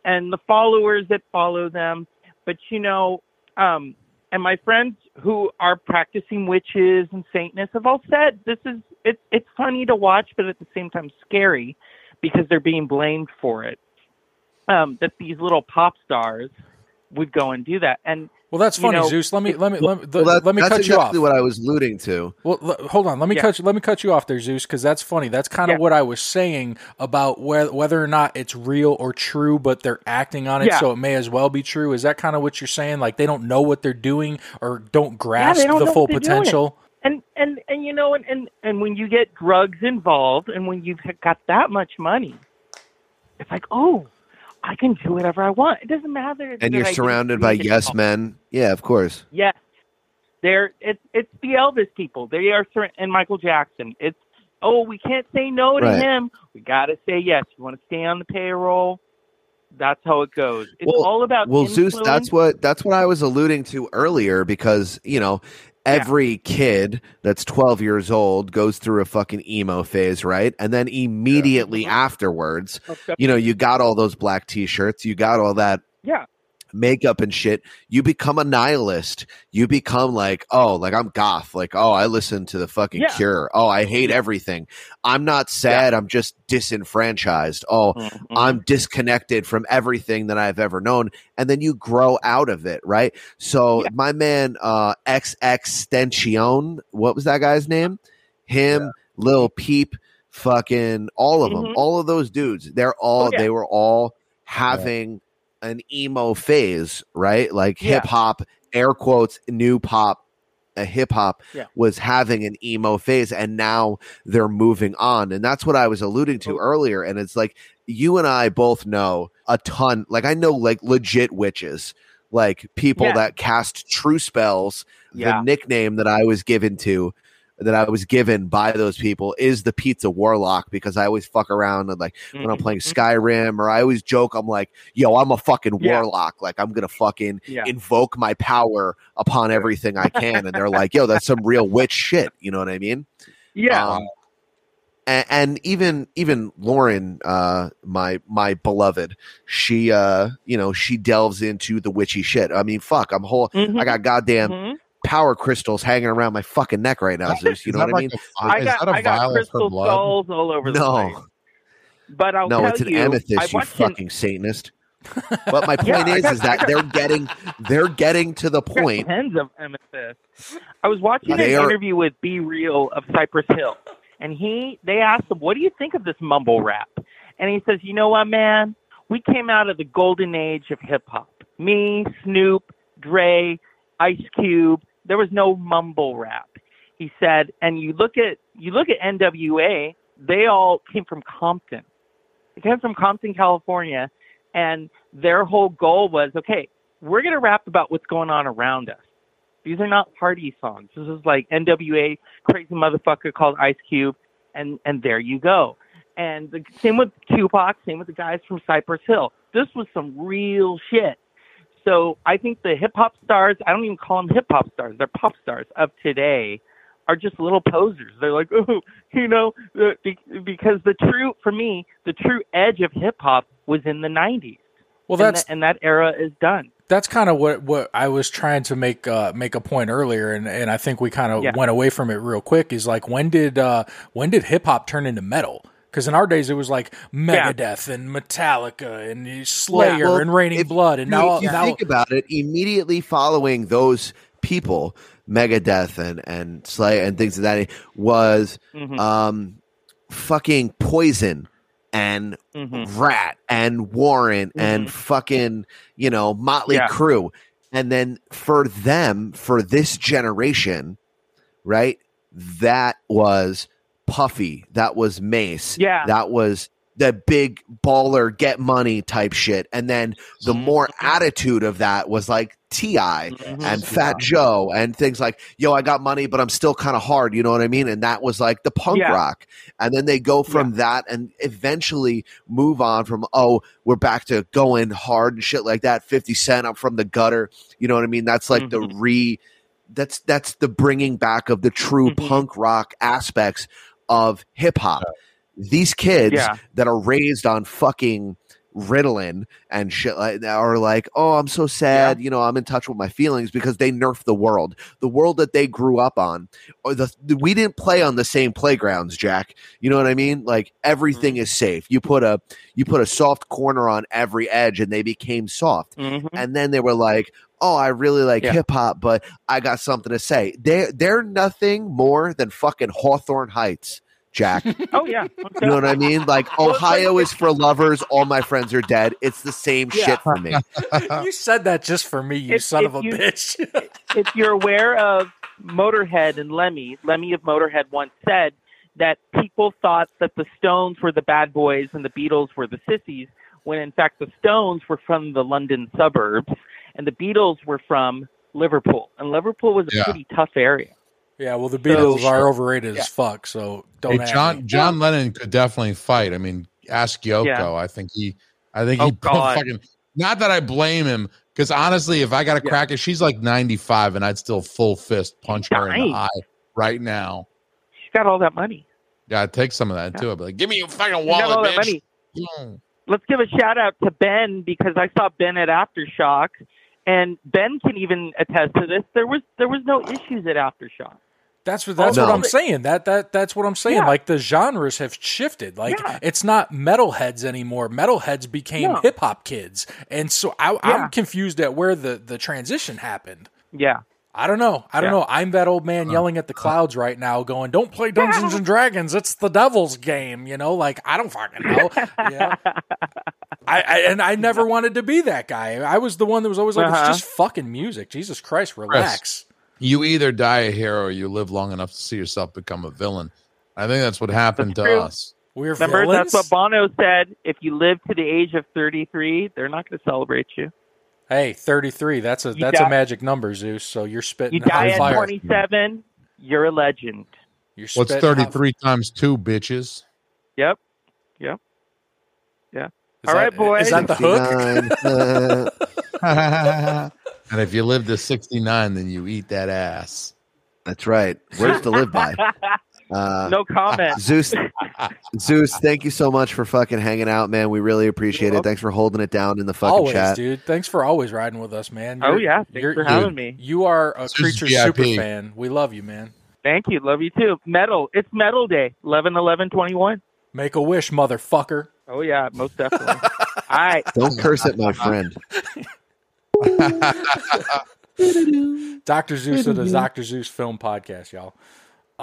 And the followers that follow them. But you know, um, and my friends who are practicing witches and Satanists have all said this is it's it's funny to watch, but at the same time scary because they're being blamed for it. Um, that these little pop stars would go and do that. And Well, that's You funny, know- Zeus. Let me let me let me, Well, that, let me that's cut you off. exactly what I was alluding to. Well, l- hold on. Let me Yeah. cut you. Let me cut you off there, Zeus, because that's funny. That's kind of Yeah. what I was saying about whether whether or not it's real or true, but they're acting on it, Yeah. so it may as well be true. Is that kind of what you're saying? Like they don't know what they're doing or don't grasp don't the full what doing. potential. and and and you know and, and and when you get drugs involved and when you've got that much money it's like oh i can do whatever i want. It doesn't matter And you're I surrounded by yes men. Yeah, of course. yes. They're it's it's the elvis people. They are sur- and michael jackson. It's oh we can't say no to Right. him. We got to say yes. You want to stay on the payroll? That's how it goes. It's Well- all about Well, Zeus, that's what that's what I was alluding to earlier because you know every kid that's 12 years old goes through a fucking emo phase, right? And then immediately uh-huh. afterwards, you know, you got all those black t-shirts, you got all that Yeah. Makeup and shit, you become a nihilist. You become like, oh, like I'm goth. Like, oh, I listen to the fucking Yeah. cure. Oh, I hate everything. I'm not sad. I'm just disenfranchised. Oh, Mhm. I'm disconnected from everything that I've ever known. And then you grow out of it, right? So Yeah. my man, uh, XXXTentacion, what was that guy's name? Him, Lil Peep, fucking all of them, Mhm. all of those dudes. They're all, Oh, yeah. they were all having an emo phase, right? Like Yeah. hip hop, air quotes, new pop, a hip hop Yeah. was having an emo phase and now they're moving on. And that's what I was alluding to Oh. earlier. And it's like you and I both know a ton, like I know like legit witches, like people Yeah. that cast true spells. The nickname that I was given to that I was given by those people is the pizza warlock because I always fuck around and like when I'm Mhm. playing Skyrim or I always joke I'm like, yo, I'm a fucking Yeah. warlock. Like I'm gonna fucking Yeah. invoke my power upon everything I can. And they're *laughs* like, yo, that's some real witch shit. You know what I mean? Yeah. Um, and, and even even Lauren, uh, my my beloved, she uh, you know, she delves into the witchy shit. I mean, fuck, I'm whole Mhm. I got goddamn Mhm. Power crystals hanging around my fucking neck right now, *laughs* Zeus. You know that what I like mean? a I is got, that a I got vial of crystal blood? skulls all over the place. No, But I'll no, tell it's an you, I amethyst, you watched an- fucking Satanist. *laughs* But my point Yeah, is, got- is that got- they're getting, they're getting to the point. tens of amethysts. I was watching They an are- interview with B-Real of Cypress Hill, and he they asked him, "What do you think of this mumble rap?" And he says, "You know what, man? We came out of the golden age of hip hop. Me, Snoop, Dre, Ice Cube. There was no mumble rap." He said, and you look at you look at NWA. They all came from Compton. They came from Compton, California, and their whole goal was, okay, we're to rap about what's going on around us. These are not party songs. This is like NWA, crazy motherfucker called Ice Cube, and and there you go. And the same with Tupac, same with the guys from Cypress Hill. This was some real shit. So I think the hip hop stars, I don't even call them hip hop stars, they're pop stars of today, are just little posers. They're like, *laughs* oh, you know, the, because the true, for me, the true edge of hip hop was in the 90s. Well, and, that's that, and that era is done. that's kind of what what I was trying to make uh, make a point earlier, and, and I think we kind of Yeah. went away from it real quick. Is like when did uh, when did hip hop turn into metal? Because in our days it was like Megadeth and Metallica and Slayer Well, and Raining if Blood, and now if you now think about it, immediately following those people, Megadeth and and Slay and things of that was Mhm. um fucking Poison and Mhm. Ratt and Warrant and fucking you know Motley Yeah. Crue, and then for them for this generation, right? That was Puffy. That was Mase. Yeah. That was the big baller get money type shit. And then the mm-hmm. more attitude of that was like T.I. Mm-hmm. and Fat Joe and things like, yo, I got money, but I'm still kind of hard. You know what I mean? And that was like the punk Yeah. rock. And then they go from that and eventually move on from, oh, we're back to going hard and shit like that. 50 Cent, I'm from the gutter. You know what I mean? That's like the mm-hmm. re that's that's the bringing back of the true punk rock aspects of hip hop. These kids Yeah. that are raised on fucking Ritalin and shit like that are like, oh, I'm so sad. You know, I'm in touch with my feelings because they nerf the world, the world that they grew up on. Or the we didn't play on the same playgrounds, Jack. You know what I mean? Like everything Mm-hmm. is safe. You put a you put a soft corner on every edge, and they became soft. Mhm. And then they were like, "Oh, I really like Yeah. hip hop, but I got something to say." They they're nothing more than fucking Hawthorne Heights, Jack. *laughs* Oh yeah. You know what I mean? Like *laughs* Ohio is for lovers. All my friends are dead. It's the same Yeah. shit for me. *laughs* you said that just for me, you If- son if of a you- bitch. if you're aware of Motorhead and Lemmy, Lemmy of Motorhead once said that people thought that the Stones were the bad boys and the Beatles were the sissies, when in fact the Stones were from the London suburbs and the Beatles were from Liverpool. And Liverpool was a Yeah. pretty tough area. yeah, well, the Beatles So- are overrated Yeah. as fuck. So don't. Hey, John me. John Lennon could definitely fight. I mean, ask Yoko. Yeah. I think he I think Oh, he God. fucking Not that I blame him, because honestly, if I got a Yeah. cracker, she's like 95, and I'd still full fist punch her in the eye right now. She's got all that money. Yeah, I'd take some of that too. I'd be like, give me your fucking She's got all wallet, that bitch. Mm. Money. Let's give a shout out to Ben because I saw Ben at Aftershock, and Ben can even attest to this. There was there was no issues at Aftershock. That's what that's No. what I'm saying. That that that's what I'm saying. Yeah. Like the genres have shifted. Like Yeah. it's not metalheads anymore. Metalheads became No. hip hop kids, and so I, Yeah. I'm confused at where the the transition happened. Yeah. I don't know. I don't Yeah. know. I'm that old man yelling at the clouds right now, going, "Don't play Dungeons and *laughs* Dragons. It's the devil's game." You know, like I don't fucking know. Yeah. *laughs* I, I and I never wanted to be that guy. I was the one that was always like, Uh-huh. "It's just fucking music." Jesus Christ, relax. You either die a hero or you live long enough to see yourself become a villain. I think that's what happened That's to true. us. We're Remember, villains. that's what Bono said. If you live to the age of 33, they're not going to celebrate you. Hey, 33. That's a You that's die- a magic number, Zeus. So you're spitting You die at fire. 27, you're a legend. You're What's spitting hot- 33 times two, bitches? Yep. Yep. Yeah. Is All that- right, boys. Is that the hook? 69, *laughs* and if you live to 69, then you eat that ass. that's right. Words to live by. *laughs* Uh, no comment. *laughs* Zeus, *laughs* Zeus, thank you so much for fucking hanging out, man. We really appreciate it. welcome. Thanks for holding it down in the fucking Always, chat. dude. Thanks for always riding with us, man. Oh, You're- yeah. Thanks you're- for you- having me. You are a Zeus creature VIP. super fan. We love you, man. Thank you. Love you too. Metal. It's Metal Day. 11 11 21. Make a wish, motherfucker. Oh, yeah. Most definitely. *laughs* All right. Don't curse at my friend. Dr. Zeus of the Dr. Zeus Film Podcast, y'all.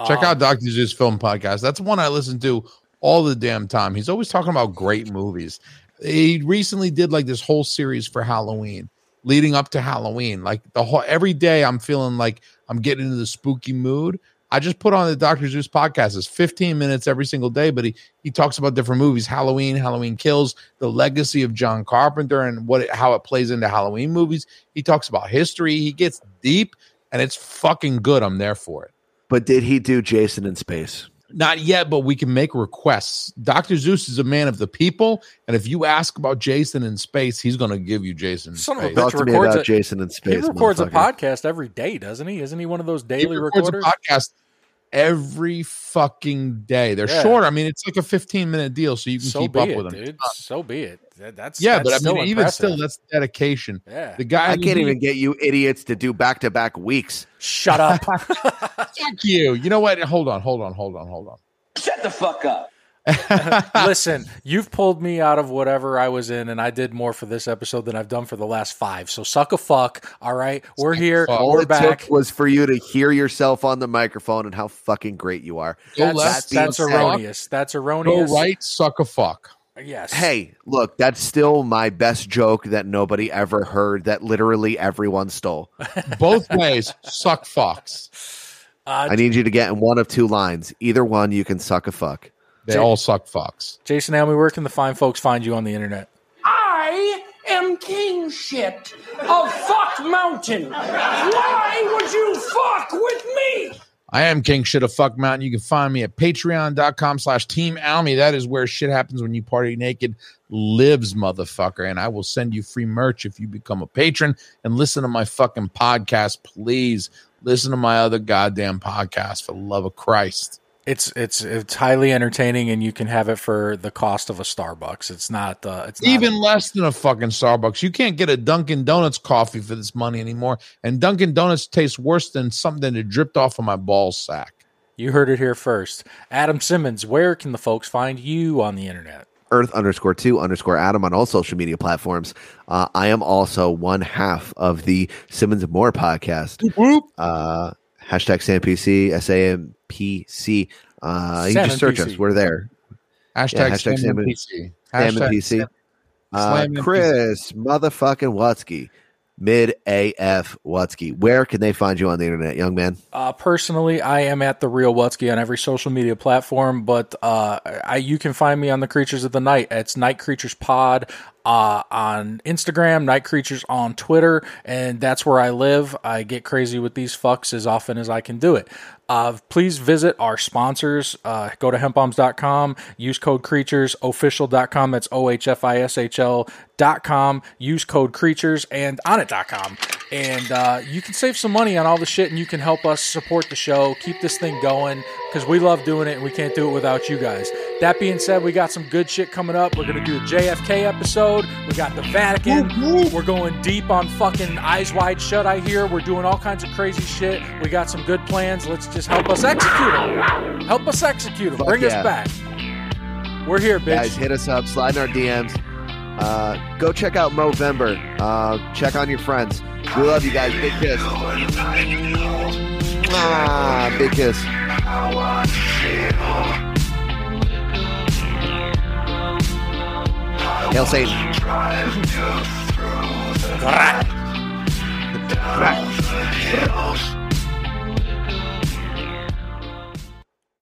Check Um, out Dr. Zeus Film Podcast. That's one I listen to all the damn time. He's always talking about great movies. He recently did like this whole series for Halloween, leading up to Halloween. Like the whole every day, I'm feeling like I'm getting into the spooky mood. I just put on the Dr. Zeus podcast. It's 15 minutes every single day, but he he talks about different movies: Halloween, Halloween Kills, the legacy of John Carpenter, and what it, how it plays into Halloween movies. He talks about history. He gets deep, and it's fucking good. I'm there for it. But did he do Jason in space? Not yet, but we can make requests. Dr. Zeus is a man of the people, and if you ask about Jason in space, he's going to give you Jason in Son of a space. bitch. Talk to me records about it- Jason in space. He records a podcast every day, doesn't he? Isn't he one of those He daily records a recorders? podcast every fucking day. They're Yeah. short. I mean, it's like a 15 minute deal, so you can So keep up it, with them. dude. So be it. That- that's Yeah, that's but I still mean, even still, that's dedication. yeah. The guy, I can't even get you idiots to do back to back weeks. Shut up. *laughs* *laughs* fuck you. You know what? Hold on, hold on, hold on, hold on. Shut the fuck up. *laughs* Listen, you've pulled me out of whatever I was in, and I did more for this episode than I've done for the last five. So suck a fuck. All right, we're Suck here. All We're it back. took was for you to hear yourself on the microphone and how fucking great you are. Go That's, left, that's erroneous. That's fuck. Go erroneous. right, suck a fuck. Yes. Hey, look, that's still my best joke that nobody ever heard that literally everyone stole. *laughs* Both ways, suck fucks. Uh, I need you to get in one of two lines. Either one, you can suck a fuck. They Jay- all suck fucks. Jason Almy, where can the fine folks find you on the internet? I am king shit of Fuck Mountain. Why would you fuck with me? I am King Shit of Fuck Mountain. You can find me at patreon.com slash team Almy. That is where shit happens when you party naked lives, motherfucker. And I will send you free merch if you become a patron and listen to my fucking podcast. Please listen to my other goddamn podcast for the love of Christ. It's it's it's highly entertaining, and you can have it for the cost of a Starbucks. It's not. Uh, it's not Even less than a fucking Starbucks. You can't get a Dunkin' Donuts coffee for this money anymore. And Dunkin' Donuts tastes worse than something that dripped off of my ball sack. You heard it here first. Adam Simmons, where can the folks find you on the internet? Earth underscore two underscore Adam on all social media platforms. Uh, I am also one half of the Simmons and More podcast. Uh, hashtag SAMPC, S-A-M-P-C. Uh, you just search and us. We're there. Hashtag, Yeah, hashtag Sam and PC. Sam and PC. Sam- Uh, Slam and Chris motherfucking Watsky. Mid AF Watsky. Where can they find you on the internet, young man? Uh, personally, I am at the real Wutsky on every social media platform, but uh, I you can find me on the Creatures of the Night. It's Night Creatures Pod uh, on Instagram, Night Creatures on Twitter, and that's where I live. I get crazy with these fucks as often as I can do it. Uh, please visit our sponsors. Uh, go to hempbombs.com, use code creatures, ohfishl.com. That's O H F I S H L dot com. Use code creatures and onnit.com. And uh, you can save some money on all the shit and you can help us support the show, keep this thing going because we love doing it and we can't do it without you guys. That being said, we got some good shit coming up. We're going to do a JFK episode. We got the Vatican. We're going deep on fucking Eyes Wide Shut, I hear. We're doing all kinds of crazy shit. We got some good plans. Let's just help us execute them. Help us execute them. Fuck Bring yeah. us back. We're here, bitch. Guys, hit us up, slide in our DMs. Uh, go check out Movember. Uh, check on your friends. We love you guys. Big kiss. Ah, big kiss. Hail Satan. *laughs*